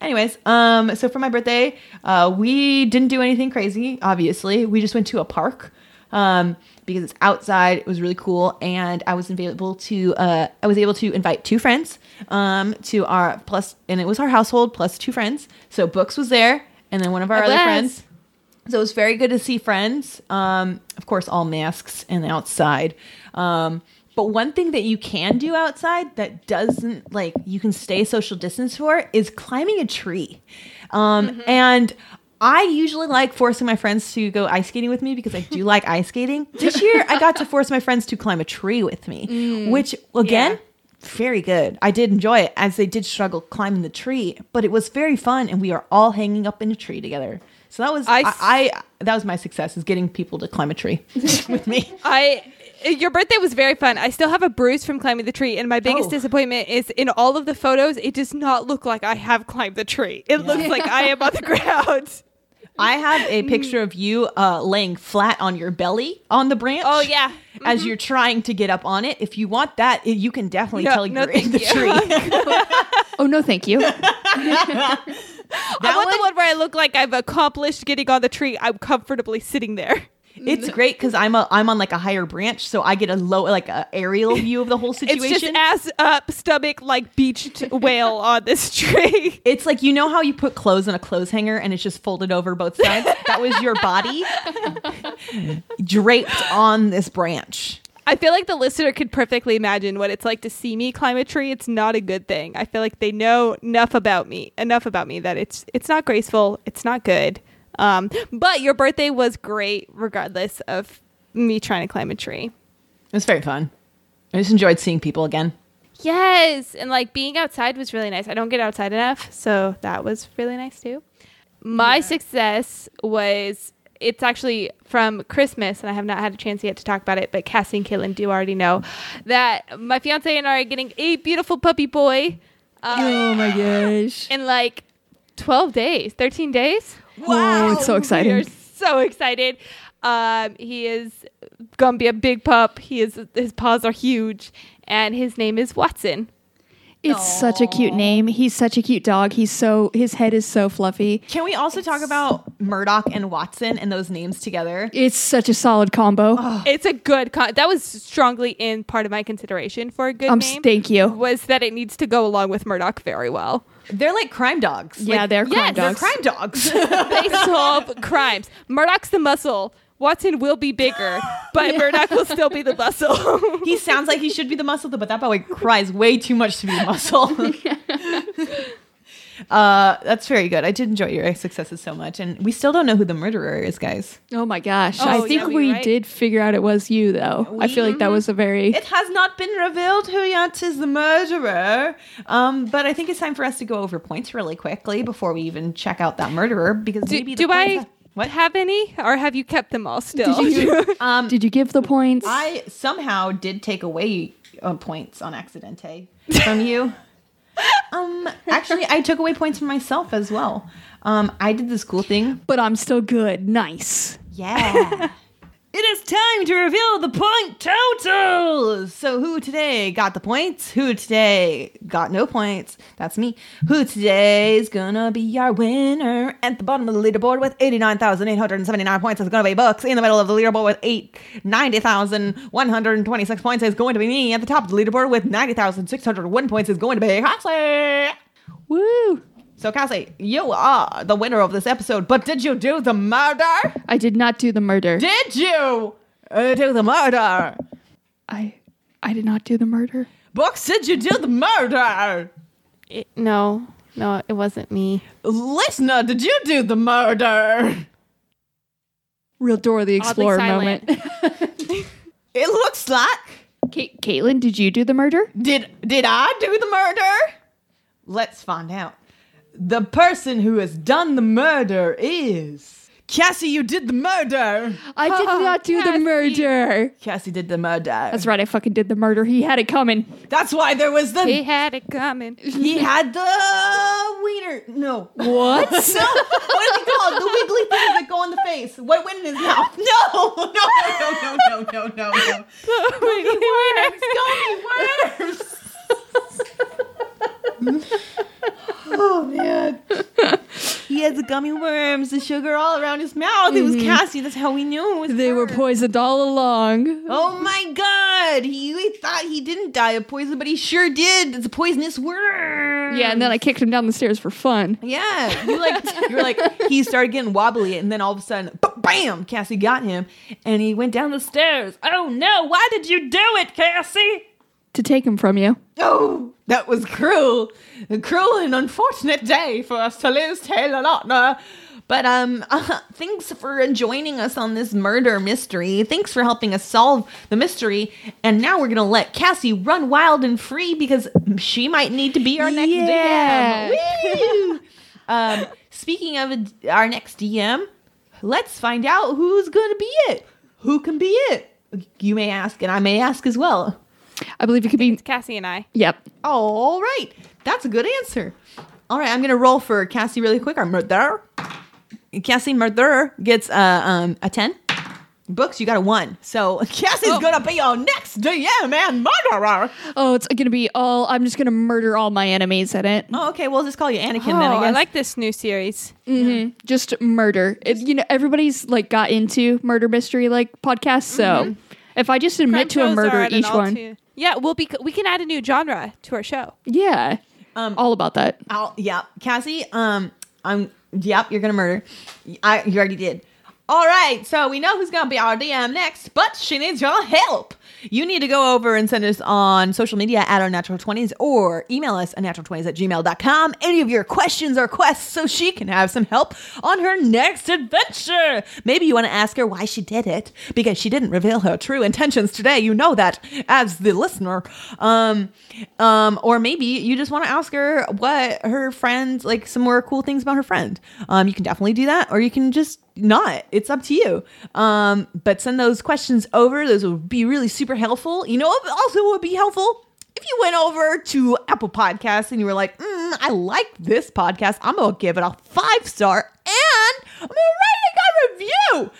Speaker 1: Anyways, um, so for my birthday, uh, we didn't do anything crazy. Obviously, we just went to a park, um, because it's outside. It was really cool, and I was able to, uh, I was able to invite two friends, um, to our plus, and it was our household plus two friends. So Books was there, and then one of our
Speaker 3: I
Speaker 1: other friends. So it was very good to see friends. Um, of course, all masks and outside. Um, but one thing that you can do outside that doesn't like you can stay social distance for is climbing a tree. Um, And I usually like forcing my friends to go ice skating with me because I do like ice skating. This year, I got to force my friends to climb a tree with me, which again.
Speaker 3: Yeah.
Speaker 1: Very good. I did enjoy it as they did struggle climbing the tree, but it was very fun and we are all hanging up in a tree together. So that was I that was my success is getting people to climb a tree with me.
Speaker 3: I your birthday was very fun. I still have a bruise from climbing the tree, and my biggest
Speaker 1: Oh.
Speaker 3: disappointment is in all of the photos. It does not look like I have climbed the tree. It looks like I am on the ground.
Speaker 1: I have a picture of you uh, laying flat on your belly on the branch.
Speaker 3: Oh yeah,
Speaker 1: As you're trying to get up on it. If you want that, you can definitely
Speaker 3: No,
Speaker 1: tell
Speaker 3: no,
Speaker 1: you're in the
Speaker 3: you.
Speaker 1: tree.
Speaker 2: oh, no, thank you.
Speaker 3: I want the one where I look like I've accomplished getting on the tree. I'm comfortably sitting there. Mm-hmm.
Speaker 1: It's great because I'm a I'm on like a higher branch, so I get a low like a aerial view of the whole situation.
Speaker 3: It's just ass up, stomach like beached whale on this tree.
Speaker 1: It's like you know how you put clothes in a clothes hanger and it's just folded over both sides. that was your body draped on this branch.
Speaker 3: I feel like the listener could perfectly imagine what it's like to see me climb a tree. It's not a good thing. I feel like they know enough about me, enough about me that it's it's not graceful. It's not good. Um, but your birthday was great, regardless of me trying to climb a tree.
Speaker 1: It was very fun. I just enjoyed seeing people again.
Speaker 3: Yes, and like being outside was really nice. I don't get outside enough, so that was really nice too. My success was it's actually from Christmas, and I have not had a chance yet to talk about it. But Cassie and Caitlin do already know that my fiance and I are getting a beautiful puppy boy um,
Speaker 2: oh my gosh.
Speaker 3: And like twelve days, thirteen days.
Speaker 2: Oh, it's so exciting.
Speaker 3: We are so excited. Um, he is gonna be a big pup. He is his paws are huge, and his name is Watson.
Speaker 2: It's such a cute name. He's such a cute dog. He's so his head is so fluffy.
Speaker 1: Can we also talk about Murdoch and Watson and those names together?
Speaker 2: It's such a solid combo.
Speaker 3: It's a good. Con- that was strongly in part of my consideration for a good
Speaker 2: um,
Speaker 3: name.
Speaker 2: thank you.
Speaker 3: was that it needs to go along with Murdoch very well.
Speaker 1: They're like crime dogs.
Speaker 2: Yeah,
Speaker 1: Like,
Speaker 2: they're crime
Speaker 3: yes,
Speaker 1: they're
Speaker 2: dogs.
Speaker 1: crime dogs.
Speaker 3: They solve crimes. Murdoch's the muscle. Watson will be bigger, but Murdoch will still be the muscle.
Speaker 1: he sounds like he should be the muscle, though, but that boy cries way too much to be the muscle. Uh, that's very good. I did enjoy your successes so much, and we still don't know who the murderer is, guys.
Speaker 2: Oh my gosh.
Speaker 3: Oh,
Speaker 2: I
Speaker 3: yeah,
Speaker 2: think
Speaker 3: we
Speaker 2: we
Speaker 3: right?
Speaker 2: did figure out it was you though. I feel like that was a very
Speaker 1: It has not been revealed who yet is the murderer. Um, but I think it's time for us to go over points really quickly before we even check out that murderer because
Speaker 3: do
Speaker 1: maybe the
Speaker 3: do I
Speaker 1: points- what?
Speaker 3: have any, or have you kept them all still?
Speaker 2: Did you
Speaker 1: Um,
Speaker 2: Did you give the points?
Speaker 1: I somehow did take away uh, points on accidente from you. Um, actually, I took away points from myself as well. Um, I did this cool thing.
Speaker 2: but I'm still good. Nice.
Speaker 1: Yeah. It is time to reveal the point totals. So, who today got the points? Who today got no points? That's me. Who today is gonna be our winner? At the bottom of the leaderboard with 89,879 points is gonna be Books. In the middle of the leaderboard with 8, 90,126 points is going to be me. At the top of the leaderboard with 90,601 points is going to be Cassie.
Speaker 2: Woo.
Speaker 1: So, Cassie, you are the winner of this episode, but did you do the murder?
Speaker 2: I did not do the murder.
Speaker 1: Did you uh, do the murder?
Speaker 2: I I did not do the murder.
Speaker 1: Books, did you do the murder?
Speaker 3: It- no, no, it wasn't me.
Speaker 1: Listener, did you do the murder?
Speaker 2: Real Dora the Explorer moment.
Speaker 1: It looks like.
Speaker 2: Kate, Caitlin, did you do the murder?
Speaker 1: Did did I do the murder? Let's find out. The person who has done the murder is Cassie. You did the murder.
Speaker 2: I did not do the murder.
Speaker 1: Cassie did the murder.
Speaker 2: That's right. I fucking did the murder. He had it coming.
Speaker 1: That's why there was the.
Speaker 3: He had it coming.
Speaker 1: He had the wiener. No.
Speaker 2: What?
Speaker 1: No, what is it called? The wiggly things that go in the face. What went in his mouth? No, no, no, no, no, no, no, no. Gummy worms. Oh man. He had the gummy worms, the sugar all around his mouth. It was mm-hmm. Cassie. That's how we knew it was
Speaker 2: they were
Speaker 1: her.
Speaker 2: poisoned all along.
Speaker 1: Oh my god! He, thought he didn't die of poison, but he sure did. It's a poisonous worm.
Speaker 2: Yeah, and then I kicked him down the stairs for fun.
Speaker 1: Yeah, you like you were like he started getting wobbly, and then all of a sudden, b- bam! Cassie got him, and he went down the stairs. Oh no! Why did you do it, Cassie?
Speaker 2: To take him from you.
Speaker 1: Oh, that was cruel, a cruel and unfortunate day for us to lose Taylor Lautner. But um, uh, thanks for joining us on this murder mystery. Thanks for helping us solve the mystery. And now we're gonna let Cassie run wild and free because she might need to be our next
Speaker 2: Yeah.
Speaker 1: DM. Woo! um, speaking of our next DM, let's find out who's gonna be it. Who can be it? You may ask, and I may ask as well.
Speaker 2: I believe it could be.
Speaker 3: Cassie and I.
Speaker 2: Yep.
Speaker 1: All right. That's a good answer. All right, I'm going to roll for Cassie really quick. Our murder. Cassie murder gets uh, um, a 10. Books, you got a 1. So Cassie's
Speaker 3: Oh.
Speaker 1: going to be our next DM and murderer.
Speaker 2: Oh, it's gonna be all. I'm just gonna murder all my enemies in it.
Speaker 1: Oh, okay. We'll just call you Anakin
Speaker 3: Oh,
Speaker 1: then, I
Speaker 3: I like this new series.
Speaker 2: Just murder. It, you know, everybody's like got into murder mystery like podcasts. So if I just admit to a murder
Speaker 3: are at an
Speaker 2: each one,
Speaker 3: too- Yeah, we'll be. We can add a new genre to our show.
Speaker 2: yeah,
Speaker 1: Um,
Speaker 2: all about that.
Speaker 1: I'll, yeah, Cassie. Um, I'm. Yep, you're gonna murder. I. You already did. All right, so we know who's gonna be our DM next, but she needs your help. You need to go over and send us on social media at our natural 20s or email us at natural20s at gmail.com any of your questions or quests so she can have some help on her next adventure. Maybe you want to ask her why she did it because she didn't reveal her true intentions today. You know that as the listener. Um, um, or maybe you just want to ask her what her friends like some more cool things about her friend. Um, you can definitely do that, or you can just not. It's up to you. Um, but send those questions over. Those would be really super helpful. You know, also would be helpful if you went over to Apple Podcasts and you were like, mm, I like this podcast. I'm gonna give it a five star and I'm gonna write a review.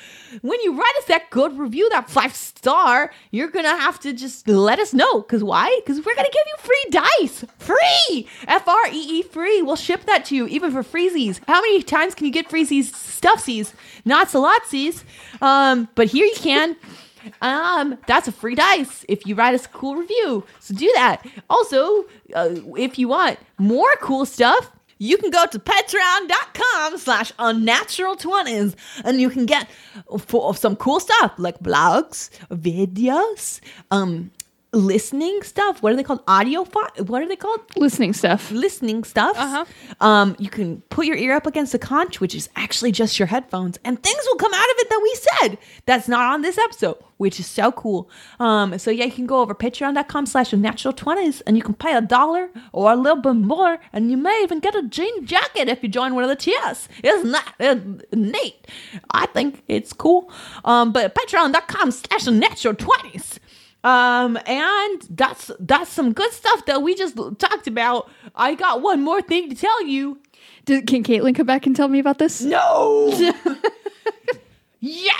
Speaker 1: When you write us that good review, that five star, you're gonna have to just let us know. Cause why? Cause we're gonna give you free dice. Free! F R E E free. We'll ship that to you, even for freezies. How many times can you get freezies stuffsies? Not salatsies. Um, but here you can. Um, that's a free dice if you write us a cool review. So do that. Also, uh, if you want more cool stuff, you can go to patreon.com slash unnatural 20s and you can get for some cool stuff like blogs, videos, um, listening stuff. What are they called? Audio fi- What are they called?
Speaker 2: Listening stuff.
Speaker 1: listening stuff.
Speaker 3: Uh-huh.
Speaker 1: Um, you can put your ear up against a conch, which is actually just your headphones, and things will come out of it that we said that's not on this episode, which is so cool. Um, so yeah, you can go over patreon.com slash natural twenties and you can pay a dollar or a little bit more, and you may even get a jean jacket if you join one of the tiers. Isn't that uh, neat? I think it's cool. Um, but patreon.com slash natural twenties. Um, and that's that's some good stuff that we just talked about. I got one more thing to tell you.
Speaker 2: Did, can Caitlin come back and tell me about this?
Speaker 1: No. yeah.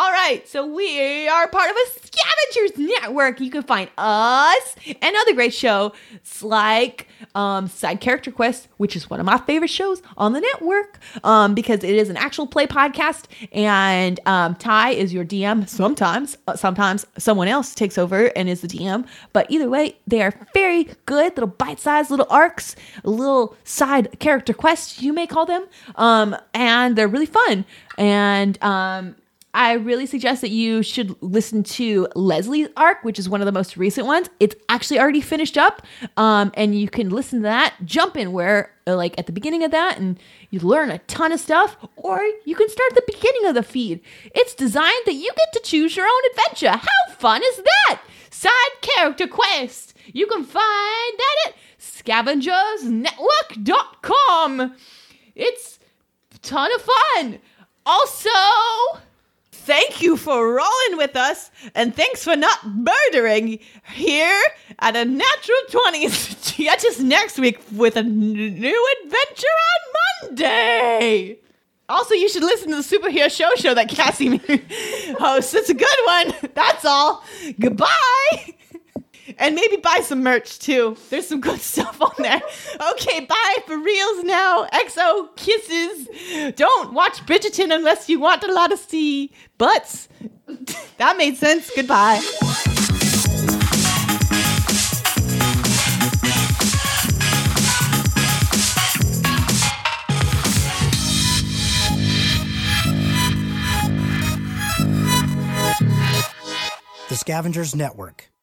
Speaker 1: All right, so we are part of a scavengers network. You can find us and other great shows like um, Side Character Quest, which is one of my favorite shows on the network um, because it is an actual play podcast. And um, Ty is your DM sometimes. Uh, sometimes someone else takes over and is the DM. But either way, they are very good little bite sized little arcs, little side character quests, you may call them. Um, and they're really fun. And um, I really suggest that you should listen to Leslie's arc, which is one of the most recent ones. It's actually already finished up, um, and you can listen to that. Jump in where, uh, like, at the beginning of that, and you learn a ton of stuff, or you can start at the beginning of the feed. It's designed that you get to choose your own adventure. How fun is that? Side character quest. You can find that at scavengersnetwork.com. It's a ton of fun. Also, thank you for rolling with us, and thanks for not murdering here at a natural 20s. Catch us next week with a new adventure on Monday. Also, you should listen to the superhero show show that Cassie hosts. It's a good one. That's all. Goodbye. And maybe buy some merch too. There's some good stuff on there. Okay, bye for reals now. XO kisses. Don't watch Bridgerton unless you want a lot of see butts. that made sense. Goodbye.
Speaker 4: The Scavengers Network.